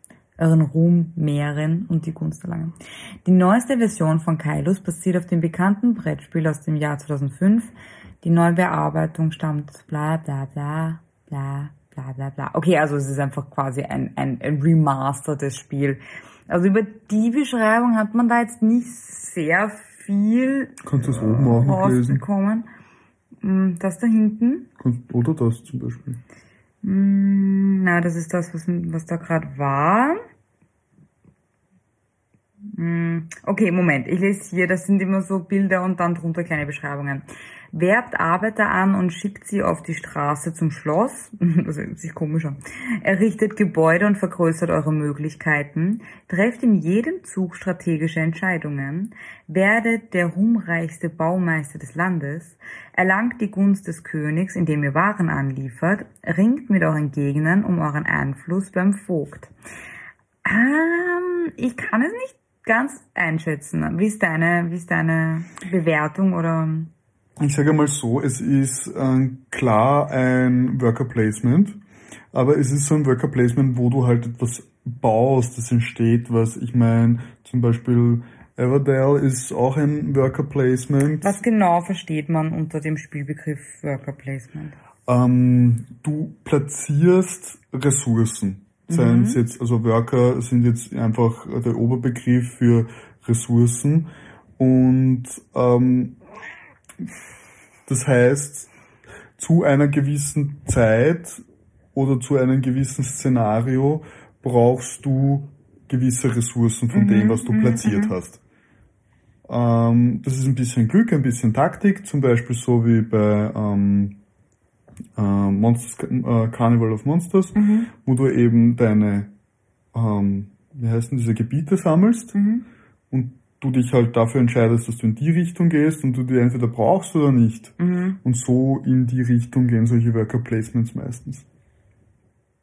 euren Ruhm mehren und die Gunst erlangen. Die neueste Version von Kailus basiert auf dem bekannten Brettspiel aus dem Jahr 2005. Die neue Bearbeitung stammt bla bla bla bla bla bla bla. Okay, also es ist einfach quasi ein, ein, ein remastertes Spiel. Also über die Beschreibung hat man da jetzt nicht sehr viel Kannst du es oben auch noch lesen? rausbekommen. Mm, Das da hinten. Kannst- Oder das zum Beispiel. Mm, Na, das ist das, was, was da gerade war. Mm, Okay, Moment. Ich lese hier, das sind immer so Bilder und dann drunter kleine Beschreibungen. Werbt Arbeiter an und schickt sie auf die Straße zum Schloss. Das hört sich komisch an. Errichtet Gebäude und vergrößert eure Möglichkeiten. Trefft in jedem Zug strategische Entscheidungen. Werdet der ruhmreichste Baumeister des Landes. Erlangt die Gunst des Königs, indem ihr Waren anliefert. Ringt mit euren Gegnern um euren Einfluss beim Vogt. Ähm, ich kann es nicht ganz einschätzen. Wie ist deine, wie ist deine Bewertung oder? Ich sage mal so, es ist äh, klar ein Worker Placement, aber es ist so ein Worker Placement, wo du halt etwas baust, das entsteht, was ich meine, zum Beispiel Everdale ist auch ein Worker Placement. Was genau versteht man unter dem Spielbegriff Worker Placement? Ähm, du platzierst Ressourcen. Seien es jetzt, also Worker sind jetzt einfach der Oberbegriff für Ressourcen. Und ähm, das heißt, zu einer gewissen Zeit oder zu einem gewissen Szenario brauchst du gewisse Ressourcen von dem, was du platziert hast. Ähm, das ist ein bisschen Glück, ein bisschen Taktik, zum Beispiel so wie bei ähm, äh, Monsters, äh, Carnival of Monsters, wo du eben deine, ähm, wie heißen diese Gebiete sammelst und du dich halt dafür entscheidest, dass du in die Richtung gehst und du die entweder brauchst oder nicht. Und so in die Richtung gehen solche Worker Placements meistens.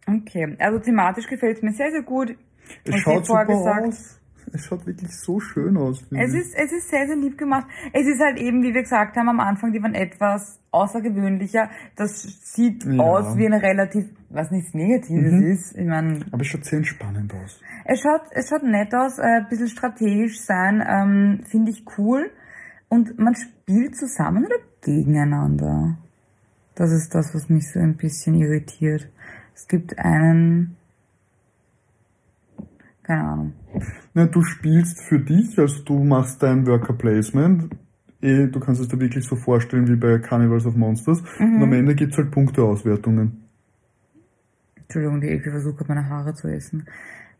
Okay, also thematisch gefällt es mir sehr, sehr gut. Es Was schaut super gesagt- aus. Es schaut wirklich so schön aus. Es ist, es ist sehr, sehr lieb gemacht. Es ist halt eben, wie wir gesagt haben am Anfang, die waren etwas außergewöhnlicher. Das sieht Ja. aus wie eine relativ, was nichts Negatives Mhm. ist. Ich meine, Aber es schaut sehr entspannend aus. es schaut, es schaut nett aus, äh, ein bisschen strategisch sein, ähm, finde ich cool. Und man spielt zusammen oder gegeneinander? Das ist das, was mich so ein bisschen irritiert. Es gibt einen, keine Ahnung. Na, du spielst für dich, also du machst dein Worker Placement. Eh, du kannst es dir wirklich so vorstellen wie bei Carnivals of Monsters. Und am Ende gibt's halt Punkteauswertungen. Entschuldigung, die Elke versucht hat, meine Haare zu essen.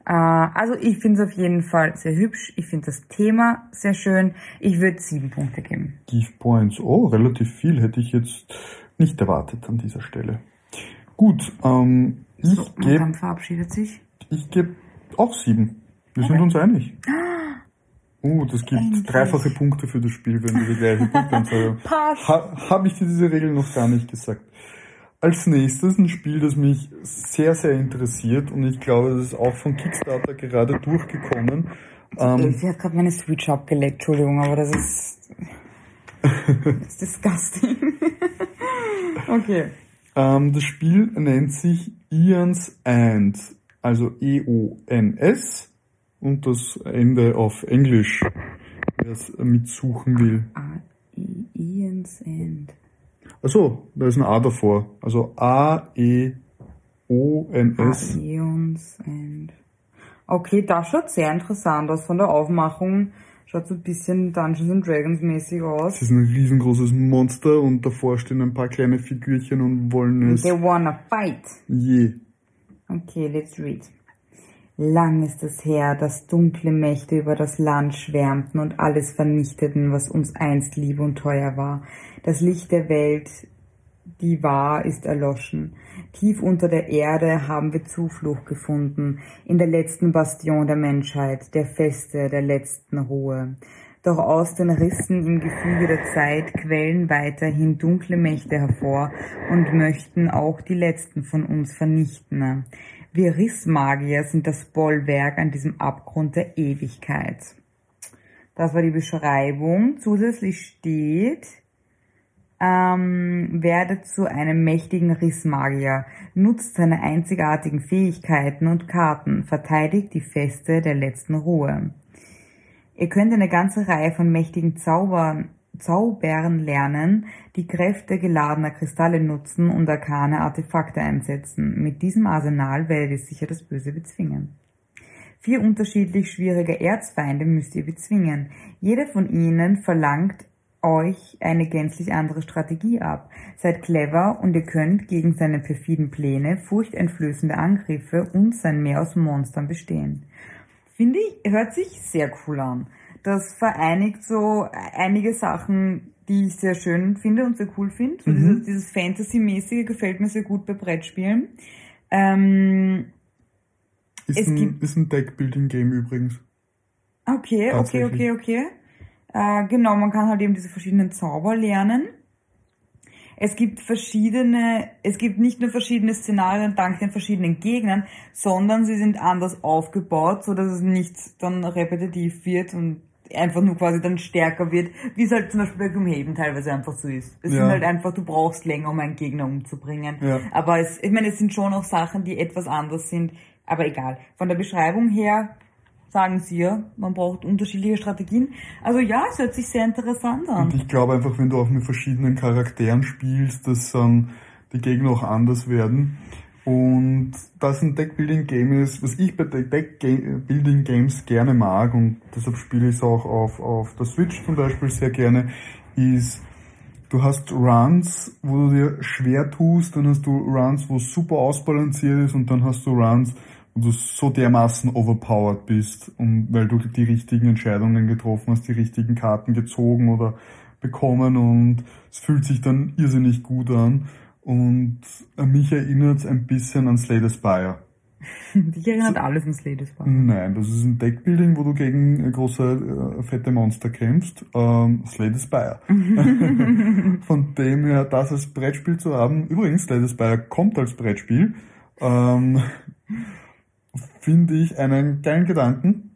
Äh, also ich finde es auf jeden Fall sehr hübsch. Ich finde das Thema sehr schön. Ich würde sieben Punkte geben. Give Points. Oh, relativ viel hätte ich jetzt nicht erwartet an dieser Stelle. Gut, ähm, ich So, gebe verabschiedet sich. ich geb auch sieben. Wir sind uns einig. Oh, das gibt Endlich. dreifache Punkte für das Spiel, wenn du die gleiche Punktanzahl. Pass. Ha, Habe ich dir diese Regel noch gar nicht gesagt. Als nächstes ein Spiel, das mich sehr, sehr interessiert und ich glaube, das ist auch von Kickstarter gerade durchgekommen. Ähm, Sie hat gerade meine Switch abgelegt, Entschuldigung, aber das ist, das ist disgusting. okay. ähm, das Spiel nennt sich Ian's End, also E-O-N-S und das Ende auf Englisch, wer es mitsuchen will. Ian's End. Achso, da ist ein A davor. Also A-E-O-N-S. Ah, Ian's End. Okay, das schaut sehr interessant aus. Von der Aufmachung schaut so ein bisschen Dungeons and Dragons mäßig aus. Es ist ein riesengroßes Monster und davor stehen ein paar kleine Figürchen und wollen es They wanna fight. je. Okay, let's read. Lang ist es her, dass dunkle Mächte über das Land schwärmten und alles vernichteten, was uns einst lieb und teuer war. Das Licht der Welt, die war, ist erloschen. Tief unter der Erde haben wir Zuflucht gefunden, in der letzten Bastion der Menschheit, der Feste der letzten Ruhe. Doch aus den Rissen im Gefüge der Zeit quellen weiterhin dunkle Mächte hervor und möchten auch die letzten von uns vernichten. Wir Rissmagier sind das Bollwerk an diesem Abgrund der Ewigkeit. Das war die Beschreibung. Zusätzlich steht, ähm, werde zu einem mächtigen Rissmagier, nutzt seine einzigartigen Fähigkeiten und Karten, verteidigt die Feste der letzten Ruhe. Ihr könnt eine ganze Reihe von mächtigen Zaubern, Zaubern lernen, die Kräfte geladener Kristalle nutzen und arkane Artefakte einsetzen. Mit diesem Arsenal werdet ihr sicher das Böse bezwingen. Vier unterschiedlich schwierige Erzfeinde müsst ihr bezwingen. Jeder von ihnen verlangt euch eine gänzlich andere Strategie ab. Seid clever und ihr könnt gegen seine perfiden Pläne, furchteinflößende Angriffe und sein Meer aus Monstern bestehen. Finde ich, hört sich sehr cool an. Das vereinigt so einige Sachen, die ich sehr schön finde und sehr cool finde. So dieses, dieses Fantasy-mäßige gefällt mir sehr gut bei Brettspielen. Ähm, Ist Es ein, gibt- ist ein Deckbuilding-Game übrigens. Okay, okay, Tatsächlich. okay, okay. Äh, genau, man kann halt eben diese verschiedenen Zauber lernen. Es gibt verschiedene, es gibt nicht nur verschiedene Szenarien dank den verschiedenen Gegnern, sondern sie sind anders aufgebaut, so dass es nicht dann repetitiv wird und einfach nur quasi dann stärker wird, wie es halt zum Beispiel bei Gloomhaven teilweise einfach so ist. Es Ja. sind halt einfach, du brauchst länger, um einen Gegner umzubringen. Ja. Aber es, ich meine, es sind schon auch Sachen, die etwas anders sind, aber egal. Von der Beschreibung her sagen sie ja, man braucht unterschiedliche Strategien. Also ja, es hört sich sehr interessant an. Und ich glaube einfach, wenn du auch mit verschiedenen Charakteren spielst, dass ähm, die Gegner auch anders werden. Und das ein Deckbuilding-Game ist, was ich bei Deckbuilding-Games gerne mag, und deshalb spiele ich es auch auf, auf der Switch zum Beispiel sehr gerne, ist, du hast Runs, wo du dir schwer tust, dann hast du Runs, wo es super ausbalanciert ist, und dann hast du Runs, du so dermaßen overpowered bist, und weil du die richtigen Entscheidungen getroffen hast, die richtigen Karten gezogen oder bekommen, und es fühlt sich dann irrsinnig gut an. Und mich erinnert es ein bisschen an Slay the Spire. Dich erinnert alles an Slay the Spire. Nein, das ist ein Deckbuilding, wo du gegen große, äh, fette Monster kämpfst. Ähm, Slay the Spire. Von dem her, das als Brettspiel zu haben. Übrigens, Slay the Spire kommt als Brettspiel. Ähm, Finde ich einen geilen Gedanken.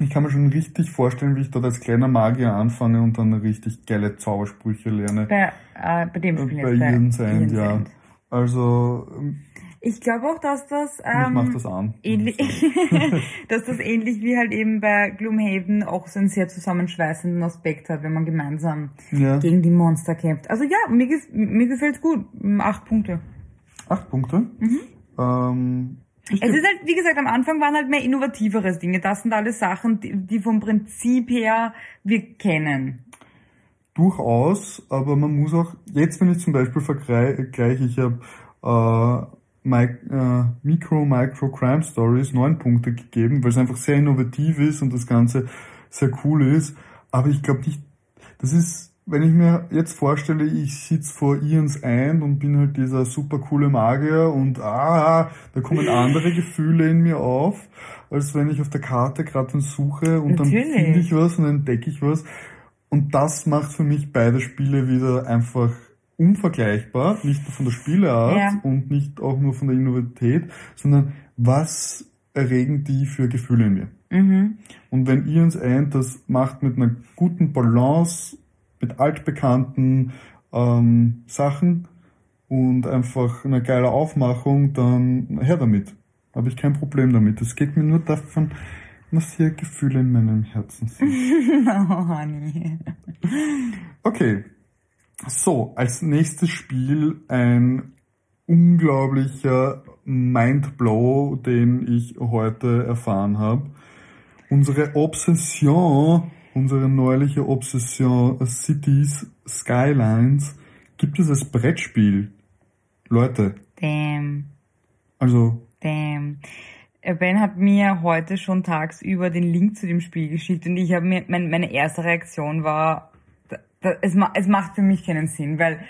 Ich kann mir schon richtig vorstellen, wie ich dort als kleiner Magier anfange und dann richtig geile Zaubersprüche lerne. Bei, äh, bei dem Spiel Bei End, Ian's ja. Also, ähm, Ich glaube auch, dass das, ähm, das an. ähnlich, dass das ähnlich wie halt eben bei Gloomhaven auch so einen sehr zusammenschweißenden Aspekt hat, wenn man gemeinsam Ja. gegen die Monster kämpft. Also ja, mir, mir gefällt's gut. Acht Punkte. Acht Punkte. Ähm, ich Es ist halt, wie gesagt, am Anfang waren halt mehr innovativere Dinge. Das sind alles Sachen, die, die vom Prinzip her wir kennen. Durchaus, aber man muss auch, jetzt wenn ich zum Beispiel vergleiche, ich habe äh, äh, Micro, Micro Crime Stories neun Punkte gegeben, weil es einfach sehr innovativ ist und das Ganze sehr cool ist, aber ich glaube nicht, das ist wenn ich mir jetzt vorstelle, ich sitze vor Ians End und bin halt dieser super coole Magier und ah, da kommen andere Gefühle in mir auf, als wenn ich auf der Karte gerade was suche und Natürlich. dann finde ich was und dann entdecke ich was. Und das macht für mich beide Spiele wieder einfach unvergleichbar, nicht nur von der Spieleart Ja. und nicht auch nur von der Innovativität, sondern was erregen die für Gefühle in mir. Mhm. Und wenn Ian's End das macht mit einer guten Balance, mit altbekannten ähm, Sachen und einfach einer geiler Aufmachung, dann her damit. Habe ich kein Problem damit. Es geht mir nur davon, was hier Gefühle in meinem Herzen sind. Oh, Honey. Okay. So, als nächstes Spiel ein unglaublicher Mindblow, den ich heute erfahren habe. Unsere Obsession, unsere neuliche Obsession Cities Skylines gibt es als Brettspiel. Leute, Damn. also Damn. Äh, Ben hat mir heute schon tagsüber den Link zu dem Spiel geschickt und ich habe mir, mein, meine erste Reaktion war, da, da, es, ma, es macht für mich keinen Sinn, weil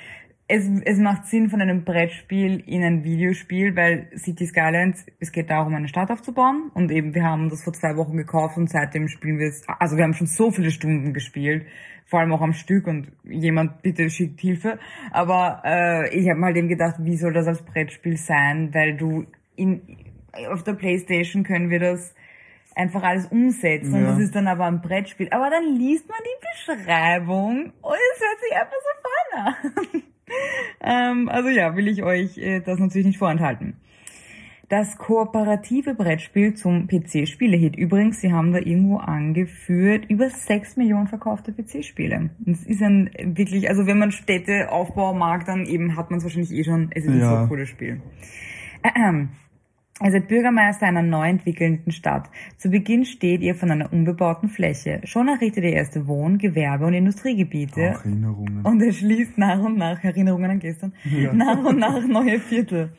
es, es macht Sinn von einem Brettspiel in ein Videospiel, weil City Skylines, es geht darum, eine Stadt aufzubauen und eben wir haben das vor zwei Wochen gekauft und seitdem spielen wir es, also wir haben schon so viele Stunden gespielt, vor allem auch am Stück und jemand bitte schickt Hilfe, aber äh, ich habe mal dem gedacht, wie soll das als Brettspiel sein, weil du in, auf der Playstation können wir das einfach alles umsetzen und Ja. das ist dann aber ein Brettspiel. Aber dann liest man die Beschreibung und es hört sich einfach so fun an. ähm, also ja, will ich euch äh, das natürlich nicht vorenthalten. Das kooperative Brettspiel zum PC-Spielehit. Übrigens, sie haben da irgendwo angeführt, über 6 Millionen verkaufte PC-Spiele. Das ist ein wirklich, also wenn man Städteaufbau mag, dann eben hat man es wahrscheinlich eh schon. Es ist Ja. ein so cooles Spiel. Ahem. Ihr seid Bürgermeister einer neu entwickelnden Stadt. Zu Beginn steht ihr von einer unbebauten Fläche. Schon errichtet ihr erste Wohn-, Gewerbe- und Industriegebiete. Erinnerungen. Und erschließt nach und nach, Erinnerungen an gestern, Ja. nach und nach neue Viertel.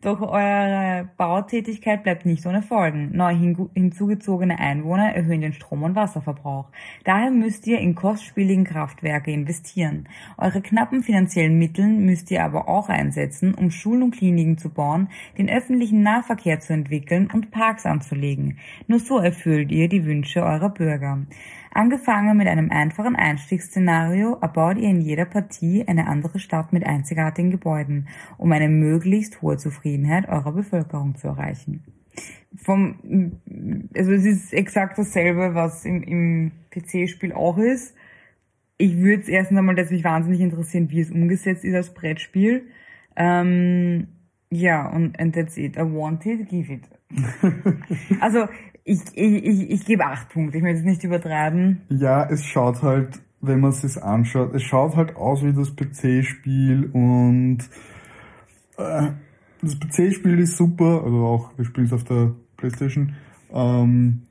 Doch eure Bautätigkeit bleibt nicht ohne Folgen. Neu hinzugezogene Einwohner erhöhen den Strom- und Wasserverbrauch. Daher müsst ihr in kostspieligen Kraftwerke investieren. Eure knappen finanziellen Mittel müsst ihr aber auch einsetzen, um Schulen und Kliniken zu bauen, den öffentlichen Nahverkehr zu entwickeln und Parks anzulegen. Nur so erfüllt ihr die Wünsche eurer Bürger. Angefangen mit einem einfachen Einstiegsszenario erbaut ihr in jeder Partie eine andere Stadt mit einzigartigen Gebäuden, um eine möglichst hohe Zufriedenheit eurer Bevölkerung zu erreichen. Vom, also es ist exakt dasselbe, was im, im PC-Spiel auch ist. Ich würde es erstens einmal, dass mich wahnsinnig interessieren, wie es umgesetzt ist als Brettspiel. Ähm, ja, und and that's it. I want it, give it. also ich, ich, ich, ich gebe acht Punkte. Ich möchte es nicht übertreiben. Ja, es schaut halt, wenn man es sich anschaut, es schaut halt aus wie das PC-Spiel und äh, das PC-Spiel ist super, also auch, wir spielen es auf der Playstation. Ähm,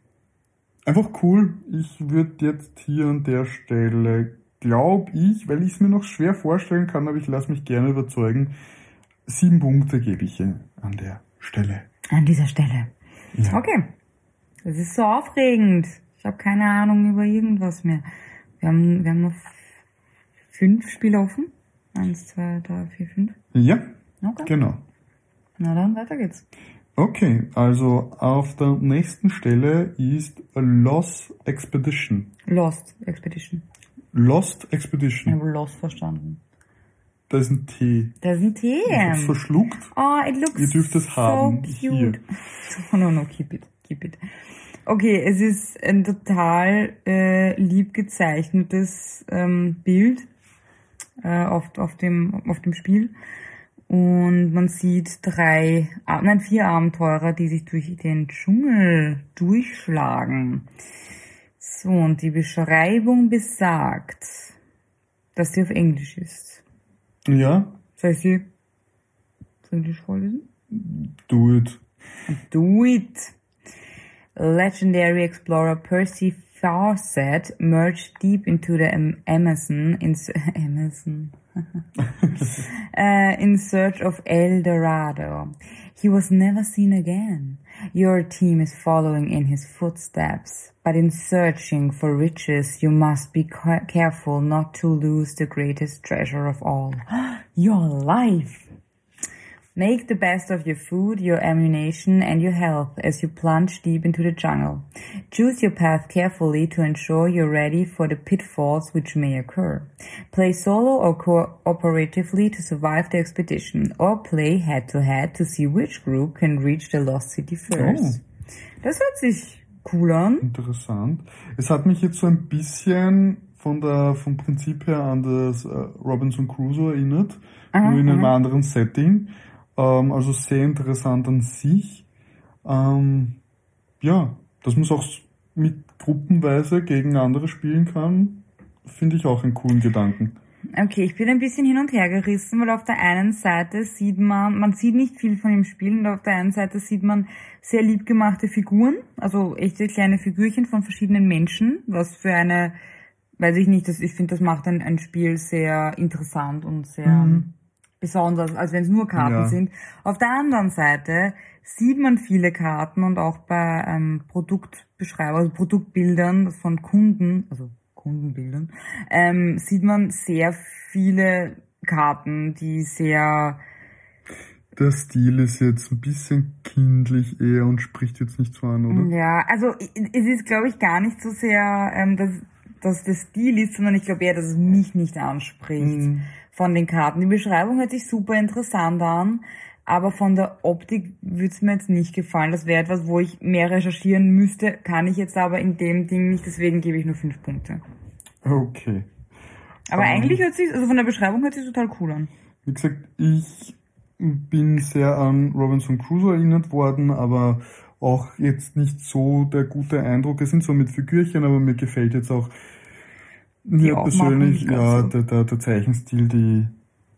einfach cool. Ich würde jetzt hier an der Stelle, glaube ich, weil ich es mir noch schwer vorstellen kann, aber ich lasse mich gerne überzeugen, sieben Punkte gebe ich hier an der Stelle. An dieser Stelle. Ja. Okay. Das ist so aufregend. Ich habe keine Ahnung über irgendwas mehr. Wir haben, wir haben noch fünf Spiele offen. Eins, zwei, drei, vier, fünf. Ja, Okay. genau. Na dann, weiter geht's. Okay, also auf der nächsten Stelle ist Lost Expedition. Lost Expedition. Lost Ich Expedition. habe Lost verstanden. Da ist ein T. Da ist ein T. Ich hab's verschluckt. Oh, it looks Ihr dürft es so haben. cute. Hier. No, no, no, keep it, keep it. Okay, es ist ein total äh, lieb gezeichnetes ähm, Bild äh, auf, auf, dem, auf dem Spiel. Und man sieht drei, nein, vier Abenteurer, die sich durch den Dschungel durchschlagen. So, und die Beschreibung besagt, dass sie auf Englisch ist. Ja, Soll ich sie auf Englisch vorlesen? do it. Do it! Legendary explorer Percy Fawcett merged deep into the Amazon in Amazon uh, in search of El Dorado. He was never seen again. Your team is following in his footsteps, but in searching for riches, you must be ca- careful not to lose the greatest treasure of all your life. Make the best of your food, your ammunition, and your health as you plunge deep into the jungle. Choose your path carefully to ensure you're ready for the pitfalls which may occur. Play solo or cooperatively to survive the expedition, or play head to head to see which group can reach the lost city first. Das hört sich cool an. Interessant. Es hat mich jetzt so ein bisschen von der, vom Prinzip her an das äh, Robinson Crusoe erinnert, nur in einem anderen Setting. Ähm, also sehr interessant an sich. Ähm, ja, dass man es auch mit gruppenweise gegen andere spielen kann, finde ich auch einen coolen Gedanken. Okay, ich bin ein bisschen hin und her gerissen, weil auf der einen Seite sieht man, man sieht nicht viel von ihm spielen und auf der einen Seite sieht man sehr liebgemachte Figuren, also echte kleine Figürchen von verschiedenen Menschen, was für eine, weiß ich nicht, das, ich finde, das macht ein, ein Spiel sehr interessant und sehr Mhm. Besonders, als wenn es nur Karten Ja. sind. Auf der anderen Seite sieht man viele Karten und auch bei ähm, Produktbeschreibungen, also Produktbildern von Kunden, also Kundenbildern, ähm, sieht man sehr viele Karten, die sehr, Der Stil ist jetzt ein bisschen kindlich eher und spricht jetzt nicht so an, oder? ja, also es ist glaube ich gar nicht so sehr, ähm, dass, dass der Stil ist, sondern ich glaube eher, dass es mich nicht anspricht Mhm. Von den Karten. Die Beschreibung hört sich super interessant an, aber von der Optik würde es mir jetzt nicht gefallen. Das wäre etwas, wo ich mehr recherchieren müsste, kann ich jetzt aber in dem Ding nicht, deswegen gebe ich nur fünf Punkte. Okay. Aber Ähm. eigentlich hört sich, also von der Beschreibung hört sich total cool an. Wie gesagt, ich bin sehr an Robinson Crusoe erinnert worden, aber auch jetzt nicht so der gute Eindruck. Es sind so mit Figürchen, aber mir gefällt jetzt auch mir Aufmachung persönlich ganz ja, der, der, der Zeichenstil, die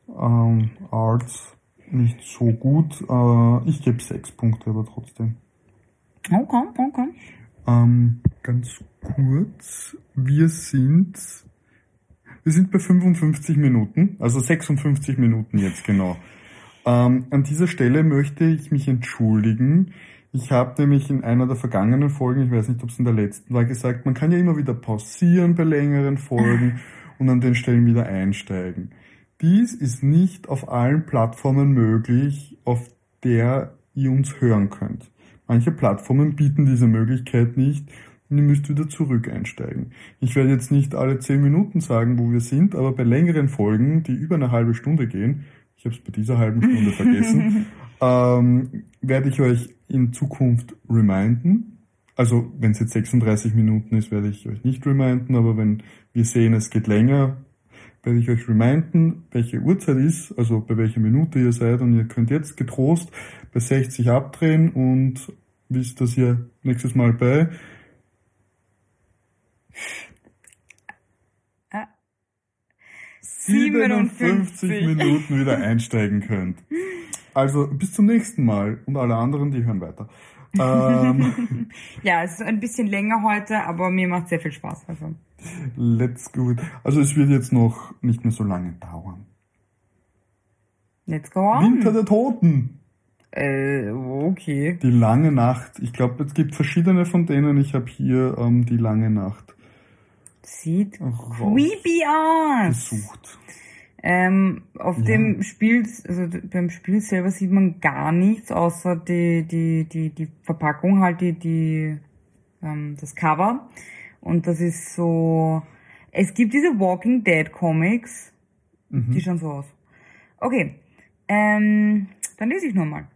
ähm, Arts nicht so gut. Äh, ich gebe sechs Punkte, aber trotzdem. Okay, okay. Ähm, ganz kurz, wir sind, wir sind bei 55 Minuten, also 56 Minuten jetzt genau. Ähm, an dieser Stelle möchte ich mich entschuldigen. Ich habe nämlich in einer der vergangenen Folgen, ich weiß nicht, ob es in der letzten war, gesagt, man kann ja immer wieder pausieren bei längeren Folgen und an den Stellen wieder einsteigen. Dies ist nicht auf allen Plattformen möglich, auf der ihr uns hören könnt. Manche Plattformen bieten diese Möglichkeit nicht und ihr müsst wieder zurück einsteigen. Ich werde jetzt nicht alle 10 Minuten sagen, wo wir sind, aber bei längeren Folgen, die über eine halbe Stunde gehen, ich habe es bei dieser halben Stunde vergessen, ähm, werde ich euch in Zukunft reminden. Also wenn es jetzt 36 Minuten ist, werde ich euch nicht reminden, aber wenn wir sehen, es geht länger, werde ich euch reminden, welche Uhrzeit ist, also bei welcher Minute ihr seid und ihr könnt jetzt getrost bei 60 abdrehen und wisst, dass ihr nächstes Mal bei Ah. 57 Minuten wieder einsteigen könnt. Also bis zum nächsten Mal und alle anderen, die hören weiter. Ähm, Ja, es ist ein bisschen länger heute, aber mir macht sehr viel Spaß. Also. let's go. Also es wird jetzt noch nicht mehr so lange dauern. Let's go on. Winter der Toten. Äh, okay. Die lange Nacht. Ich glaube, es gibt verschiedene von denen. Ich habe hier ähm, die lange Nacht Sieht creepy aus. gesucht. Ähm, auf Ja. dem Spiel, also beim Spiel selber sieht man gar nichts, außer die, die, die, die Verpackung, halt die, die, ähm, das Cover. Und das ist so, es gibt diese Walking Dead Comics, die schauen so aus. Okay, ähm, dann lese ich nur mal.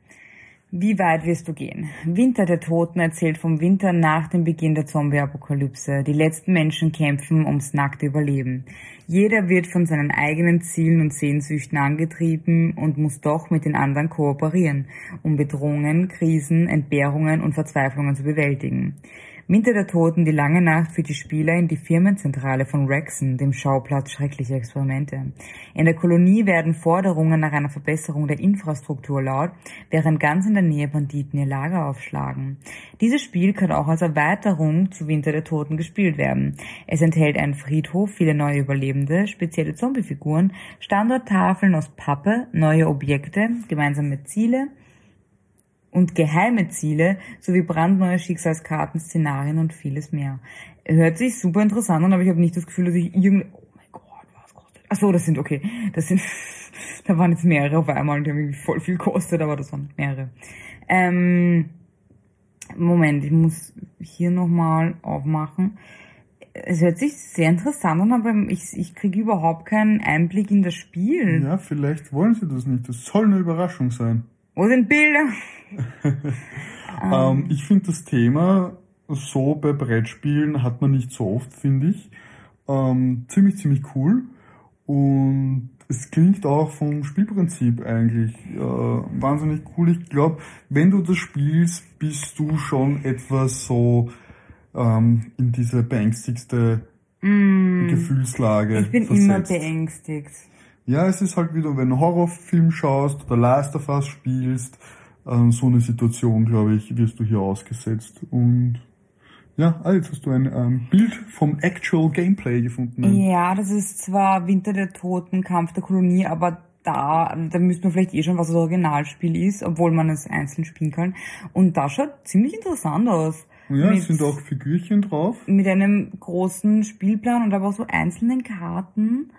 Wie weit wirst du gehen? Winter der Toten erzählt vom Winter nach dem Beginn der Zombie-Apokalypse. Die letzten Menschen kämpfen ums nackte Überleben. Jeder wird von seinen eigenen Zielen und Sehnsüchten angetrieben und muss doch mit den anderen kooperieren, um Bedrohungen, Krisen, Entbehrungen und Verzweiflungen zu bewältigen. Winter der Toten, die lange Nacht führt die Spieler in die Firmenzentrale von Rexon, dem Schauplatz schrecklicher Experimente. In der Kolonie werden Forderungen nach einer Verbesserung der Infrastruktur laut, während ganz in der Nähe Banditen ihr Lager aufschlagen. Dieses Spiel kann auch als Erweiterung zu Winter der Toten gespielt werden. Es enthält einen Friedhof, viele neue Überlebende, spezielle Zombiefiguren, Standorttafeln aus Pappe, neue Objekte, gemeinsame Ziele, und geheime Ziele sowie brandneue Schicksalskarten, Szenarien und vieles mehr. Hört sich super interessant an, aber ich habe nicht das Gefühl, dass ich irgendwie... Oh mein Gott, was kostet... Ach so, das sind, okay, das sind... da waren jetzt mehrere auf einmal und die haben irgendwie voll viel gekostet, aber das waren mehrere. Ähm, Moment, ich muss hier nochmal aufmachen. Es hört sich sehr interessant an, aber ich, ich kriege überhaupt keinen Einblick in das Spiel. Ja, vielleicht wollen sie das nicht. Das soll eine Überraschung sein. Wo sind Bilder? ähm, ich finde das Thema so bei Brettspielen hat man nicht so oft, finde ich. Ähm, ziemlich, ziemlich cool. Und es klingt auch vom Spielprinzip eigentlich äh, wahnsinnig cool. Ich glaube, wenn du das spielst, bist du schon etwas so ähm, in diese beängstigste mm. Gefühlslage. Ich bin versetzt. immer beängstigt. Ja, es ist halt wieder, wenn du einen Horrorfilm schaust oder Last of Us spielst, ähm, so eine Situation, glaube ich, wirst du hier ausgesetzt. Und ja, ah, jetzt hast du ein ähm, Bild vom Actual Gameplay gefunden. Ja, das ist zwar Winter der Toten, Kampf der Kolonie, aber da, da müsste man vielleicht eh schon, was das Originalspiel ist, obwohl man es einzeln spielen kann. Und das schaut ziemlich interessant aus. Ja, mit, es sind auch Figürchen drauf. Mit einem großen Spielplan und aber auch so einzelnen Karten.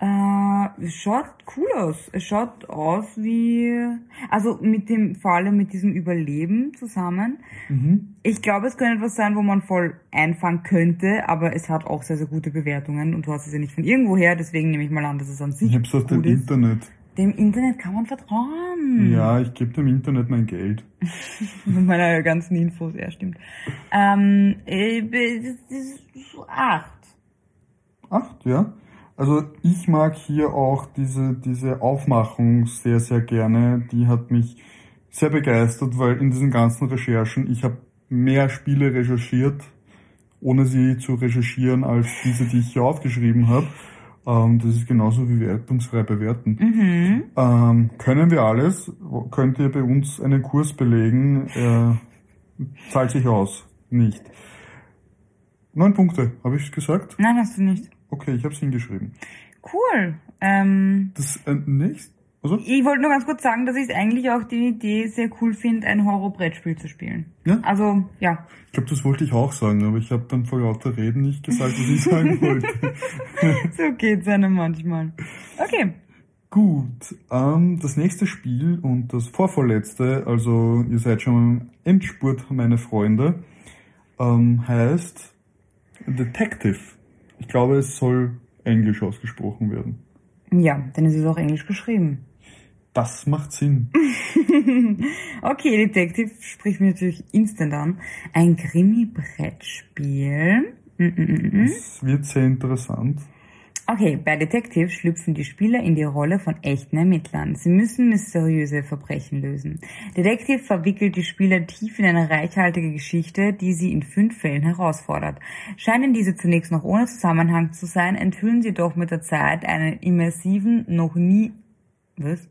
Äh, es schaut cool aus. Es schaut aus wie, also mit dem, vor allem mit diesem Überleben zusammen. Mhm. Ich glaube, es könnte etwas sein, wo man voll einfangen könnte, aber es hat auch sehr, sehr gute Bewertungen und du hast es ja nicht von irgendwo her, deswegen nehme ich mal an, dass es an sich Ich hab's aus dem ist. Internet. Dem Internet kann man vertrauen. Ja, ich gebe dem Internet mein Geld. Mit meiner ganzen Infos, ja, stimmt. Ähm, äh, das ist acht. Acht, ja. Also ich mag hier auch diese, diese Aufmachung sehr, sehr gerne. Die hat mich sehr begeistert, weil in diesen ganzen Recherchen, ich habe mehr Spiele recherchiert, ohne sie zu recherchieren, als diese, die ich hier aufgeschrieben habe. Ähm, das ist genauso wie wertungsfrei bewerten. Mhm. Ähm, können wir alles? Könnt ihr bei uns einen Kurs belegen? Äh, zahlt sich aus. Nicht. Neun Punkte, habe ich gesagt? Nein, hast du nicht. Okay, ich habe es hingeschrieben. Cool. Ähm, das äh, nächst, also? Ich wollte nur ganz kurz sagen, dass ich eigentlich auch die Idee sehr cool finde, ein Horror-Brettspiel zu spielen. Ja? Also, ja. Ich glaube, das wollte ich auch sagen, aber ich habe dann vor lauter Reden nicht gesagt, was ich sagen wollte. so geht's einem manchmal. Okay. Gut, ähm, das nächste Spiel und das vorvorletzte, also ihr seid schon im Endspurt, meine Freunde, ähm, heißt Detective. Ich glaube, es soll Englisch ausgesprochen werden. Ja, denn es ist auch Englisch geschrieben. Das macht Sinn. okay, Detective spricht mir natürlich instant an. Ein Krimi-Brettspiel. Mm -mm -mm. Es wird sehr interessant. Okay, bei Detective schlüpfen die Spieler in die Rolle von echten Ermittlern. Sie müssen mysteriöse Verbrechen lösen. Detective verwickelt die Spieler tief in eine reichhaltige Geschichte, die sie in fünf Fällen herausfordert. Scheinen diese zunächst noch ohne Zusammenhang zu sein, enthüllen sie doch mit der Zeit einen immersiven, noch nie... Was?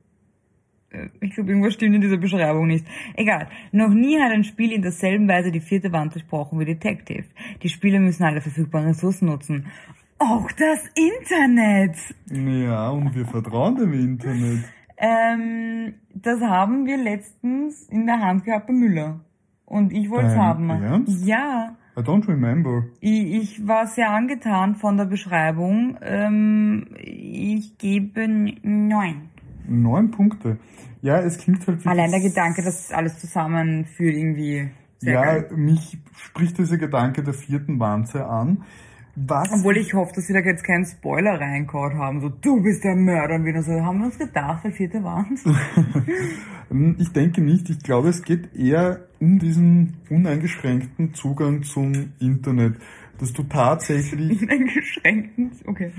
Äh, ich glaube, irgendwas stimmt in dieser Beschreibung nicht. Egal. Noch nie hat ein Spiel in derselben Weise die vierte Wand durchbrochen wie Detective. Die Spieler müssen alle verfügbaren Ressourcen nutzen. Auch das Internet. Ja, und wir vertrauen dem Internet. Ähm, das haben wir letztens in der Hand gehabt bei Müller. Und ich wollte es haben. Ernst? Ja. I don't remember. Ich, ich war sehr angetan von der Beschreibung. Ähm, ich gebe neun. Neun Punkte. Ja, es klingt halt wie Allein der Gedanke, dass alles zusammenführt irgendwie. Sehr ja, geil. mich spricht dieser Gedanke der vierten Wanze an. Was? Obwohl ich hoffe, dass sie da jetzt keinen Spoiler reingehauen haben, so du bist der Mörder und wieder so, haben wir uns gedacht, der vierte Wand? ich denke nicht, ich glaube, es geht eher um diesen uneingeschränkten Zugang zum Internet, dass du tatsächlich... Uneingeschränkten, okay.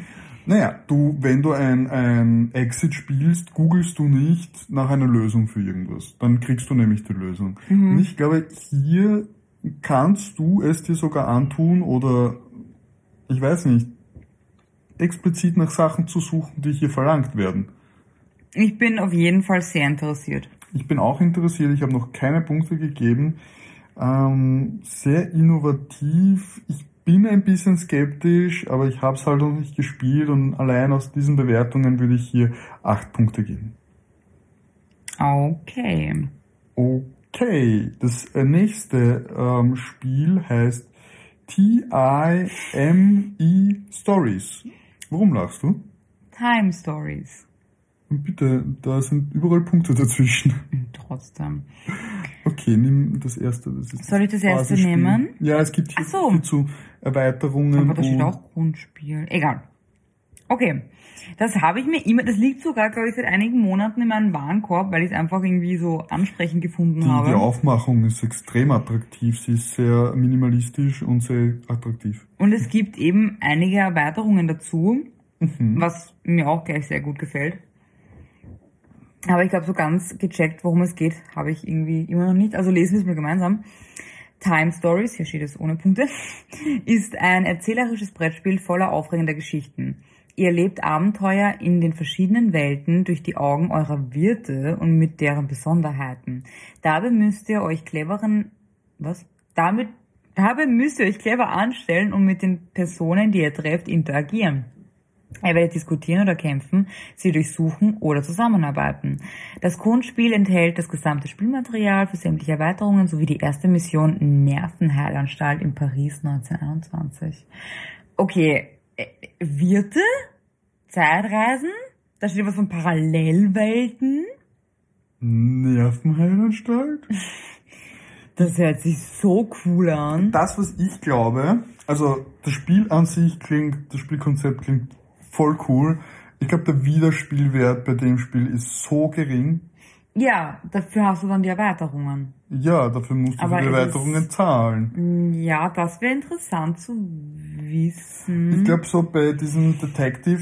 Naja, du, wenn du ein, ein Exit spielst, googelst du nicht nach einer Lösung für irgendwas. Dann kriegst du nämlich die Lösung. Mhm. Und ich glaube, hier kannst du es dir sogar antun oder, ich weiß nicht, explizit nach Sachen zu suchen, die hier verlangt werden? Ich bin auf jeden Fall sehr interessiert. Ich bin auch interessiert, ich habe noch keine Punkte gegeben. Ähm, sehr innovativ. Ich bin ein bisschen skeptisch, aber ich habe es halt noch nicht gespielt und allein aus diesen Bewertungen würde ich hier acht Punkte geben. Okay. Okay, das äh, nächste ähm, Spiel heißt T-I-M-E Stories. Warum lachst du? Time Stories. Bitte, da sind überall Punkte dazwischen. Trotzdem. Okay, nimm das erste. Das ist Soll ich das erste nehmen? Ja, es gibt hier so. zu Erweiterungen. Aber da steht und- auch Grundspiel. Egal. Okay. Das habe ich mir immer, das liegt sogar, glaube ich, seit einigen Monaten in meinem Warenkorb, weil ich es einfach irgendwie so ansprechend gefunden Die, habe. die Aufmachung ist extrem attraktiv. Sie ist sehr minimalistisch und sehr attraktiv. Und es gibt eben einige Erweiterungen dazu, Mhm. was mir auch gleich sehr gut gefällt. Aber ich glaube, so ganz gecheckt, worum es geht, habe ich irgendwie immer noch nicht. Also lesen wir es mal gemeinsam. Time Stories, hier steht es ohne Punkte, ist ein erzählerisches Brettspiel voller aufregender Geschichten. Ihr erlebt Abenteuer in den verschiedenen Welten durch die Augen eurer Wirte und mit deren Besonderheiten. Dabei müsst ihr euch cleveren, was? Damit, dabei müsst ihr euch clever anstellen und mit den Personen, die ihr trefft, interagieren. Ihr werdet diskutieren oder kämpfen, sie durchsuchen oder zusammenarbeiten. Das Grundspiel enthält das gesamte Spielmaterial für sämtliche Erweiterungen sowie die erste Mission Nervenheilanstalt in Paris 1921. Okay, äh, Wirte? Zeitreisen? Da steht was von Parallelwelten. Nervenheilanstalt? Das hört sich so cool an. Das, was ich glaube, also das Spiel an sich klingt, das Spielkonzept klingt voll cool. Ich glaube, der Wiederspielwert bei dem Spiel ist so gering. Ja, dafür hast du dann die Erweiterungen. Ja, dafür musst du Aber die Erweiterungen ist- zahlen. Ja, das wäre interessant zu wissen. Ich glaube, so bei diesem Detective,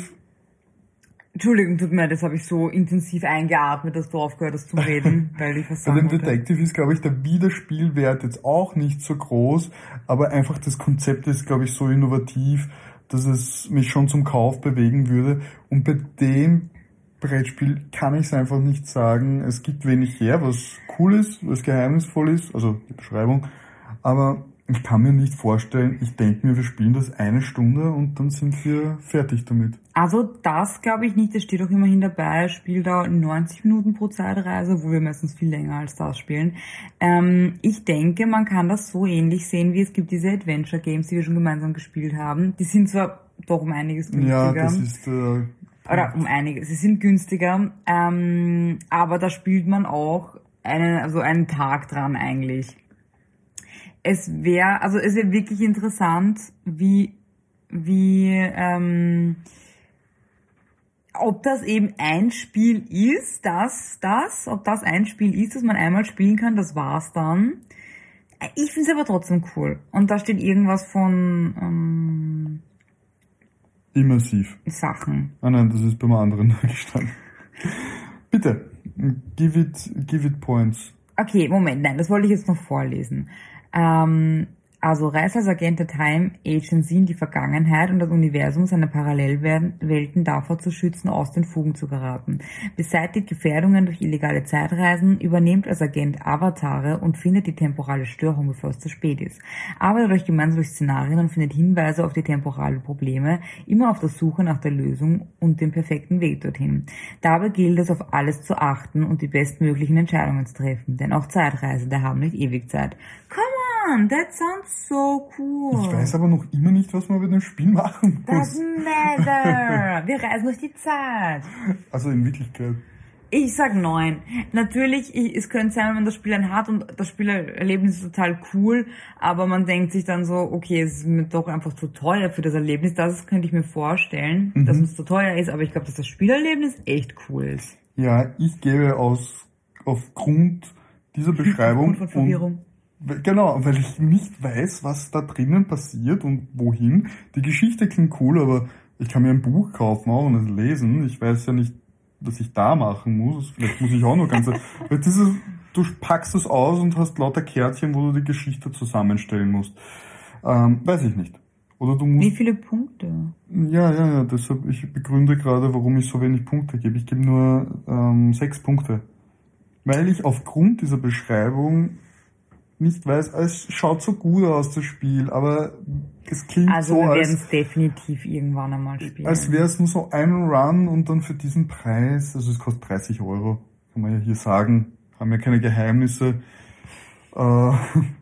Entschuldigung, tut mir leid, das habe ich so intensiv eingeatmet, dass du aufgehört hast zum Reden, weil ich was bei sagen dem wollte. Detective ist, glaube ich, der Wiederspielwert jetzt auch nicht so groß, aber einfach das Konzept ist, glaube ich, so innovativ, dass es mich schon zum Kauf bewegen würde. Und bei dem Brettspiel kann ich es einfach nicht sagen. Es gibt wenig her, was cool ist, was geheimnisvoll ist, also die Beschreibung. Aber ich kann mir nicht vorstellen, ich denke mir, wir spielen das eine Stunde und dann sind wir fertig damit. Also das glaube ich nicht, das steht auch immerhin dabei, Spieldauer 90 Minuten pro Zeitreise, wo wir meistens viel länger als das spielen. Ähm, ich denke, man kann das so ähnlich sehen, wie es gibt diese Adventure Games, die wir schon gemeinsam gespielt haben. Die sind zwar doch um einiges günstiger. Ja, das ist äh, oder um einiges. Sie sind günstiger, ähm, aber da spielt man auch einen, also einen Tag dran eigentlich. Es wäre, also es wäre wirklich interessant, wie, wie, ähm, ob das eben ein Spiel ist, das, das, ob das ein Spiel ist, das man einmal spielen kann, das war's dann. Ich finde es aber trotzdem cool. Und da steht irgendwas von ähm, immersiv. Sachen. Ah nein, das ist beim anderen gestanden. Bitte, give it, give it points. Okay, Moment, nein, das wollte ich jetzt noch vorlesen. Ähm, also reist als Agent der Time Agency in die Vergangenheit und das Universum seiner Parallelwelten davor zu schützen, aus den Fugen zu geraten. Beseitigt Gefährdungen durch illegale Zeitreisen, übernehmt als Agent Avatare und findet die temporale Störung, bevor es zu spät ist. Arbeitet euch gemeinsam durch Szenarien und findet Hinweise auf die temporalen Probleme, immer auf der Suche nach der Lösung und dem perfekten Weg dorthin. Dabei gilt es, auf alles zu achten und die bestmöglichen Entscheidungen zu treffen, denn auch Zeitreisende haben nicht ewig Zeit. Come on, that sounds so cool. Ich weiß aber noch immer nicht, was man bei dem Spiel machen muss. Doesn't matter. Wir reisen durch die Zeit. Also in Wirklichkeit. Ich sag neun. Natürlich, ich, es könnte sein, wenn man das Spiel dann hat und das Spielerlebnis ist total cool, aber man denkt sich dann so, okay, es ist mir doch einfach zu teuer für das Erlebnis. Das könnte ich mir vorstellen, dass es zu teuer ist, aber ich glaube, dass das Spielerlebnis echt cool ist. Ja, ich gebe aus, aufgrund dieser Beschreibung. Aufgrund von Verwirrung. Und, genau, weil ich nicht weiß, was da drinnen passiert und wohin. Die Geschichte klingt cool, aber ich kann mir ein Buch kaufen auch und es lesen. Ich weiß ja nicht, was ich da machen muss. Vielleicht muss ich auch noch ganz, weil du packst es aus und hast lauter Kärtchen, wo du die Geschichte zusammenstellen musst. Ähm, weiß ich nicht. Oder du musst. Wie viele Punkte? Ja, ja, ja, deshalb, ich begründe gerade, warum ich so wenig Punkte gebe. Ich gebe nur ähm, sechs Punkte. Weil ich aufgrund dieser Beschreibung nicht weiß, es schaut so gut aus, das Spiel, aber es klingt Also so, wir werden es definitiv irgendwann einmal spielen. als wäre es nur so ein Run und dann für diesen Preis, also es kostet 30 Euro, kann man ja hier sagen, haben ja keine Geheimnisse. Äh,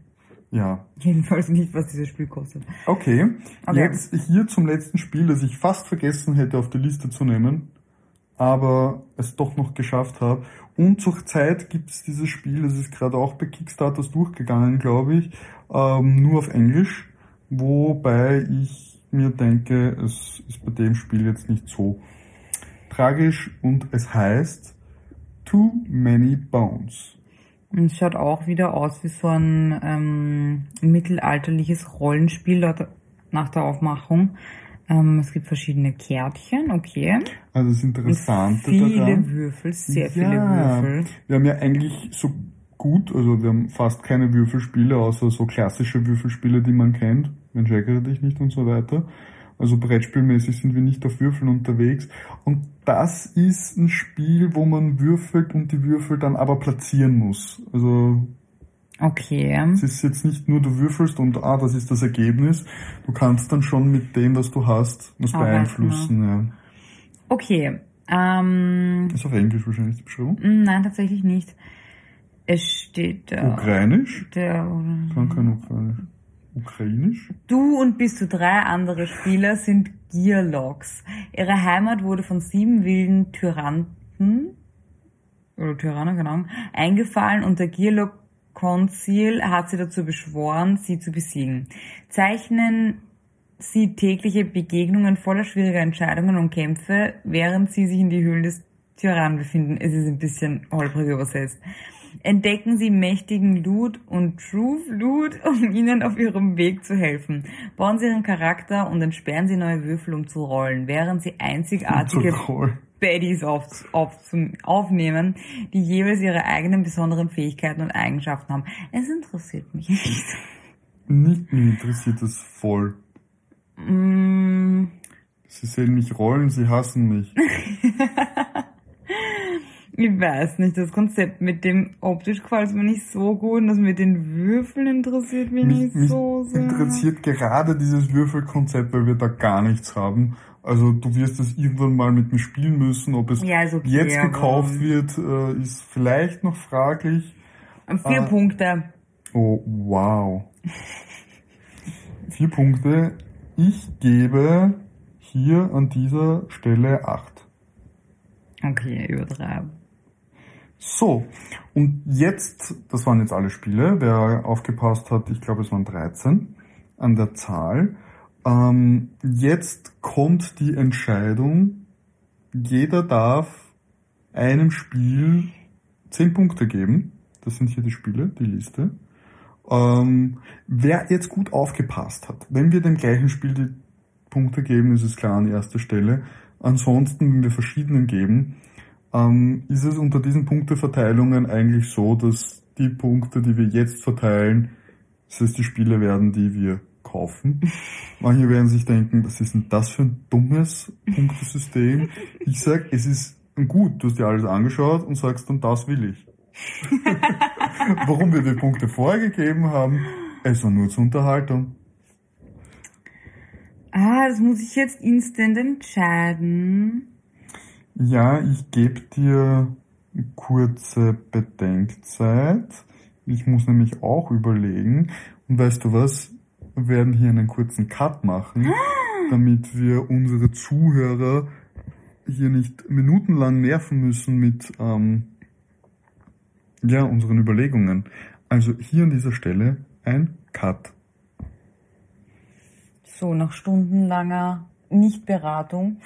ja, Jedenfalls nicht, was dieses Spiel kostet. okay. Okay. Jetzt hier zum letzten Spiel, das ich fast vergessen hätte auf die Liste zu nehmen, aber es doch noch geschafft habe. Und zur Zeit gibt es dieses Spiel, das ist gerade auch bei Kickstarters durchgegangen, glaube ich, ähm, nur auf Englisch, wobei ich mir denke, es ist bei dem Spiel jetzt nicht so tragisch und es heißt Too Many Bones. Und es schaut auch wieder aus wie so ein ähm, mittelalterliches Rollenspiel nach der Aufmachung. Ähm, es gibt verschiedene Kärtchen, okay. Also das Und Interessante viele daran. Würfel, sehr viele Ja, Würfel. Wir haben ja eigentlich so gut, also wir haben fast keine Würfelspiele, außer so klassische Würfelspiele, die man kennt. Mensch, ärgere dich nicht und so weiter. Also Brettspielmäßig sind wir nicht auf Würfeln unterwegs. Und das ist ein Spiel, wo man würfelt und die Würfel dann aber platzieren muss. Also Okay. es ist jetzt nicht nur du würfelst und ah, das ist das Ergebnis. Du kannst dann schon mit dem, was du hast, was Arbeiten, beeinflussen. Ja. Okay. Ähm, Ist auf Englisch wahrscheinlich die Beschreibung. mh, nein, tatsächlich nicht. Es steht da. Ukrainisch? Der, Kann kein Ukrainisch. Ukrainisch? Du und bis zu drei andere Spieler sind Gearlogs. Ihre Heimat wurde von sieben wilden Tyranten, oder Tyrannen, keine Ahnung, eingefallen und der Gearlog Konzil hat sie dazu beschworen, sie zu besiegen. Zeichnen sie tägliche Begegnungen voller schwieriger Entscheidungen und Kämpfe, während sie sich in die Höhlen des Tyrannen befinden. Es ist ein bisschen holprig übersetzt. Entdecken Sie mächtigen Loot und Truth Loot, um Ihnen auf Ihrem Weg zu helfen. Bauen Sie Ihren Charakter und entsperren Sie neue Würfel, um zu rollen, während Sie einzigartige Protokoll. Baddies auf, auf, zum, aufnehmen, die jeweils ihre eigenen besonderen Fähigkeiten und Eigenschaften haben. Es interessiert mich nicht. Nicht mich interessiert das voll. Mm, Sie sehen mich rollen, sie hassen mich. ich weiß nicht, das Konzept mit dem optisch gefällt mir nicht so gut und das mit den Würfeln interessiert mich, Mich, nicht mich so sehr. interessiert gerade dieses Würfelkonzept, weil wir da gar nichts haben. Also du wirst es irgendwann mal mit mir spielen müssen. Ob es Ja, okay, jetzt aber- gekauft wird, äh, ist vielleicht noch fraglich. Vier Ah. Punkte. Oh, wow. Vier Punkte. Ich gebe hier an dieser Stelle acht. Okay, übertreiben. So, und jetzt, das waren jetzt alle Spiele, wer aufgepasst hat, ich glaube es waren 13 an der Zahl. Ähm, jetzt kommt die Entscheidung, jeder darf einem Spiel 10 Punkte geben. Das sind hier die Spiele, die Liste. Ähm, wer jetzt gut aufgepasst hat, wenn wir dem gleichen Spiel die Punkte geben, ist es klar an erster Stelle. Ansonsten, wenn wir verschiedenen geben, ähm, ist es unter diesen Punkteverteilungen eigentlich so, dass die Punkte, die wir jetzt verteilen, dass es die Spiele werden, die wir kaufen. Manche werden sich denken, was ist denn das für ein dummes Punktesystem? Ich sag, es ist gut, du hast dir alles angeschaut und sagst dann, das will ich. Warum wir die Punkte vorher gegeben haben, es war nur zur Unterhaltung. Ah, das muss ich jetzt instant entscheiden. Ja, ich gebe dir eine kurze Bedenkzeit. Ich muss nämlich auch überlegen. Und weißt du was? Wir werden hier einen kurzen Cut machen, damit wir unsere Zuhörer hier nicht minutenlang nerven müssen mit ähm, ja, unseren Überlegungen. Also hier an dieser Stelle ein Cut. So, nach stundenlanger Nichtberatung,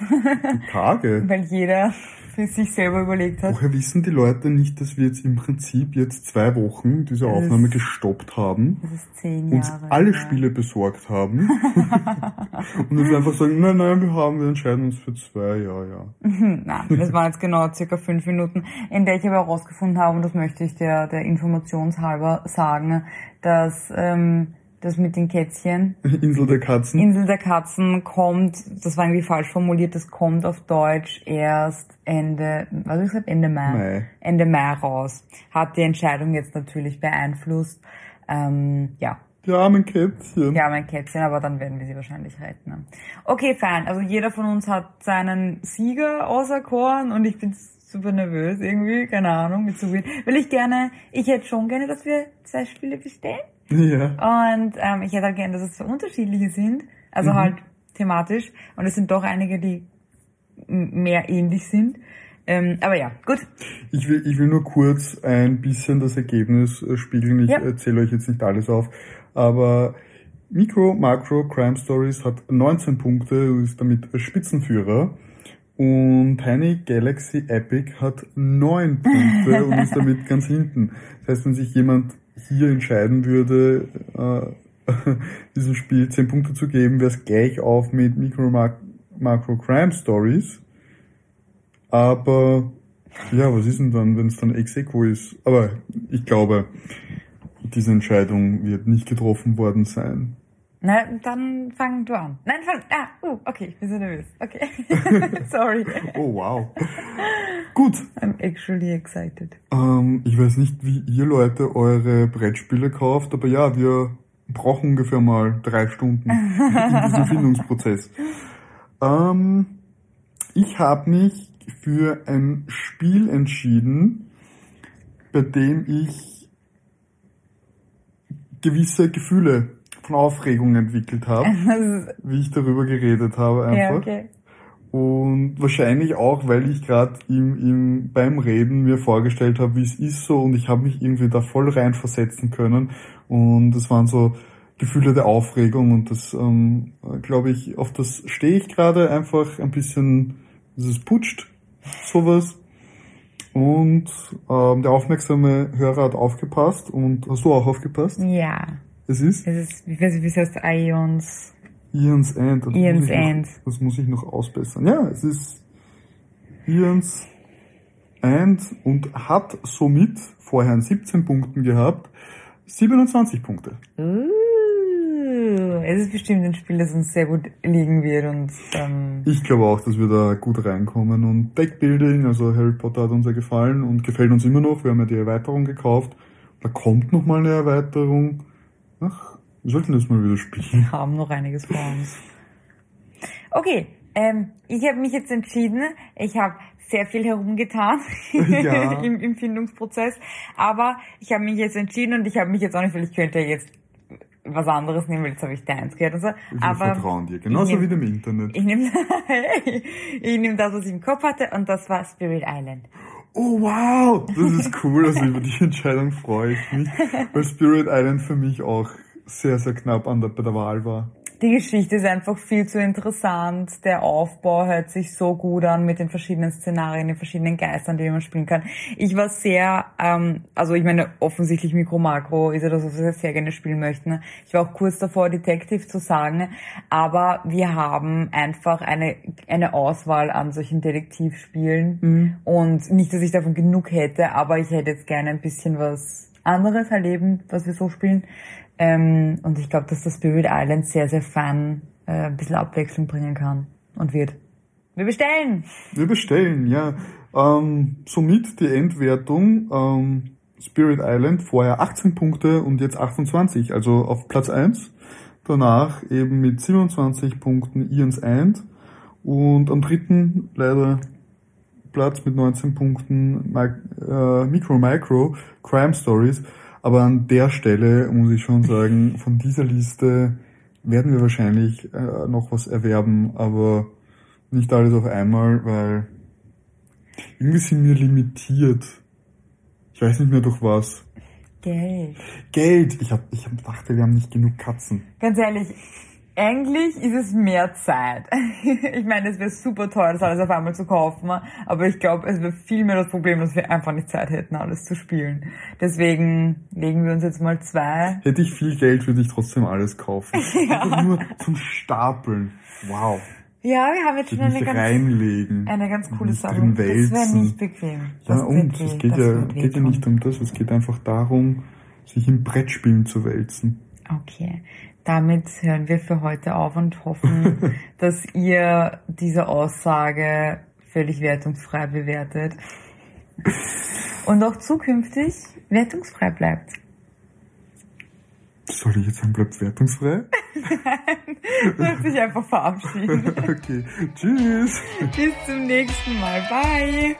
Tage. weil jeder für sich selber überlegt hat. Woher wissen die Leute nicht, dass wir jetzt im Prinzip jetzt zwei Wochen diese Aufnahme ist- gestoppt haben, Das ist zehn uns Jahre. alle her. Spiele besorgt haben und jetzt einfach sagen, nein, nein, wir haben, wir entscheiden uns für zwei, ja, ja. Nein, das waren jetzt genau circa fünf Minuten, in der ich aber herausgefunden habe, und das möchte ich der, der Informationshalber sagen, dass ähm, das mit den Kätzchen, Insel der Katzen. Insel der Katzen kommt, das war irgendwie falsch formuliert, das kommt auf Deutsch erst Ende, was ich gesagt, Ende Mai, Mai. Ende Mai raus. Hat die Entscheidung jetzt natürlich beeinflusst. Ähm, ja, Die armen Kätzchen. ja, mein Kätzchen, aber dann werden wir sie wahrscheinlich retten. Ne? Okay, fein. Also jeder von uns hat seinen Sieger auserkoren und ich bin super nervös irgendwie, keine Ahnung, mit so viel. Will ich gerne, ich hätte schon gerne, dass wir zwei Spiele bestellen. Ja. Und ähm, ich hätte halt gerne, dass es so unterschiedliche sind. Also halt thematisch. Und es sind doch einige, die mehr ähnlich sind. Ähm, aber ja, gut. Ich will, ich will nur kurz ein bisschen das Ergebnis äh, spiegeln. Ich Ja. erzähle euch jetzt nicht alles auf. Aber Micro Macro Crime Stories hat 19 Punkte und ist damit Spitzenführer. Und Tiny Galaxy Epic hat 9 Punkte und ist damit ganz hinten. Das heißt, wenn sich jemand hier entscheiden würde, äh, diesem Spiel 10 Punkte zu geben, wäre es gleich auf mit Micro Mac Macro Crime Stories. Aber ja, was ist denn dann, wenn es dann ex aequo ist? Aber ich glaube, diese Entscheidung wird nicht getroffen worden sein. Na, dann fang du an. Nein, fang, ah, uh, okay, ich bin so nervös. Okay. Sorry. Oh wow. Gut, I'm actually excited. ähm, ich weiß nicht, wie ihr Leute eure Brettspiele kauft, aber ja, wir brauchen ungefähr mal drei Stunden in diesem Findungsprozess. Ähm, ich habe mich für ein Spiel entschieden, bei dem ich gewisse Gefühle von Aufregung entwickelt habe, wie ich darüber geredet habe einfach. ja, okay. Und wahrscheinlich auch, weil ich gerade im, im, beim Reden mir vorgestellt habe, wie es ist so und ich habe mich irgendwie da voll reinversetzen können. Und es waren so Gefühle der Aufregung und das, ähm, glaube ich, auf das stehe ich gerade einfach ein bisschen, es putscht, sowas. Und ähm, der aufmerksame Hörer hat aufgepasst und hast du auch aufgepasst? Ja. Es ist Es ist, wie weiß ich, wie es heißt, Ions. Ian's End. Das muss ich noch- End. Das muss ich noch ausbessern. Ja, es ist Ian's End und hat somit vorher an 17 Punkten gehabt, 27 Punkte. Uh, es ist bestimmt ein Spiel, das uns sehr gut liegen wird und ähm, Ich glaube auch, dass wir da gut reinkommen und Deckbuilding, also Harry Potter hat uns ja gefallen und gefällt uns immer noch. Wir haben ja die Erweiterung gekauft. Da kommt noch mal eine Erweiterung. Ach, wir sollten das mal wieder spielen. wir haben noch einiges vor uns. Okay, ähm, ich habe mich jetzt entschieden. Ich habe sehr viel herumgetan Ja. im, im Findungsprozess, aber ich habe mich jetzt entschieden und ich habe mich jetzt auch nicht, weil ich könnte ja jetzt was anderes nehmen, weil jetzt habe ich deins gehört und so. Wir Aber vertrauen dir, genauso ich nehm- wie dem Internet. Ich nehme ich nehm das, was ich im Kopf hatte und das war Spirit Island. Oh wow, das ist cool. Also über die Entscheidung freue ich mich, weil Spirit Island für mich auch sehr, sehr knapp an der, bei der Wahl war. Die Geschichte ist einfach viel zu interessant. Der Aufbau hört sich so gut an mit den verschiedenen Szenarien, den verschiedenen Geistern, die man spielen kann. Ich war sehr, ähm, also ich meine, offensichtlich Mikro Makro ist ja das, was wir sehr gerne spielen möchten. Ich war auch kurz davor, Detective zu sagen, aber wir haben einfach eine, eine Auswahl an solchen Detektivspielen und nicht, dass ich davon genug hätte, aber ich hätte jetzt gerne ein bisschen was anderes erleben, was wir so spielen. Ähm, und ich glaube, dass das Spirit Island sehr, sehr fun äh, ein bisschen Abwechslung bringen kann und wird. Wir bestellen! Wir bestellen, ja. Ähm, somit die Endwertung. Ähm, Spirit Island vorher 18 Punkte und jetzt 28, also auf Platz 1. Danach eben mit 27 Punkten Ian's End. Und am dritten leider Platz mit 19 Punkten äh, Micro Micro Crime Stories. Aber an der Stelle muss ich schon sagen, von dieser Liste werden wir wahrscheinlich äh, noch was erwerben, aber nicht alles auf einmal, weil irgendwie sind wir limitiert. Ich weiß nicht mehr durch was. Geld. Geld. Ich hab, ich hab dachte, wir haben nicht genug Katzen. Ganz ehrlich, Eigentlich ist es mehr Zeit. Ich meine, es wäre super teuer, das alles auf einmal zu kaufen, aber ich glaube, es wäre viel mehr das Problem, dass wir einfach nicht Zeit hätten, alles zu spielen. Deswegen legen wir uns jetzt mal zwei. Hätte ich viel Geld, würde ich trotzdem alles kaufen. ja. Nur zum Stapeln. Wow. Ja, wir haben jetzt schon eine ganz, reinlegen, eine ganz coole Sache. Das wäre nicht bequem. Das ja, und es geht ja, geht ja nicht um das, es geht einfach darum, sich im Brettspielen zu wälzen. Okay. Damit hören wir für heute auf und hoffen, dass ihr diese Aussage völlig wertungsfrei bewertet und auch zukünftig wertungsfrei bleibt. Soll ich jetzt sagen, bleibt wertungsfrei? Nein, soll sich einfach verabschieden. okay, tschüss. Bis zum nächsten Mal. Bye.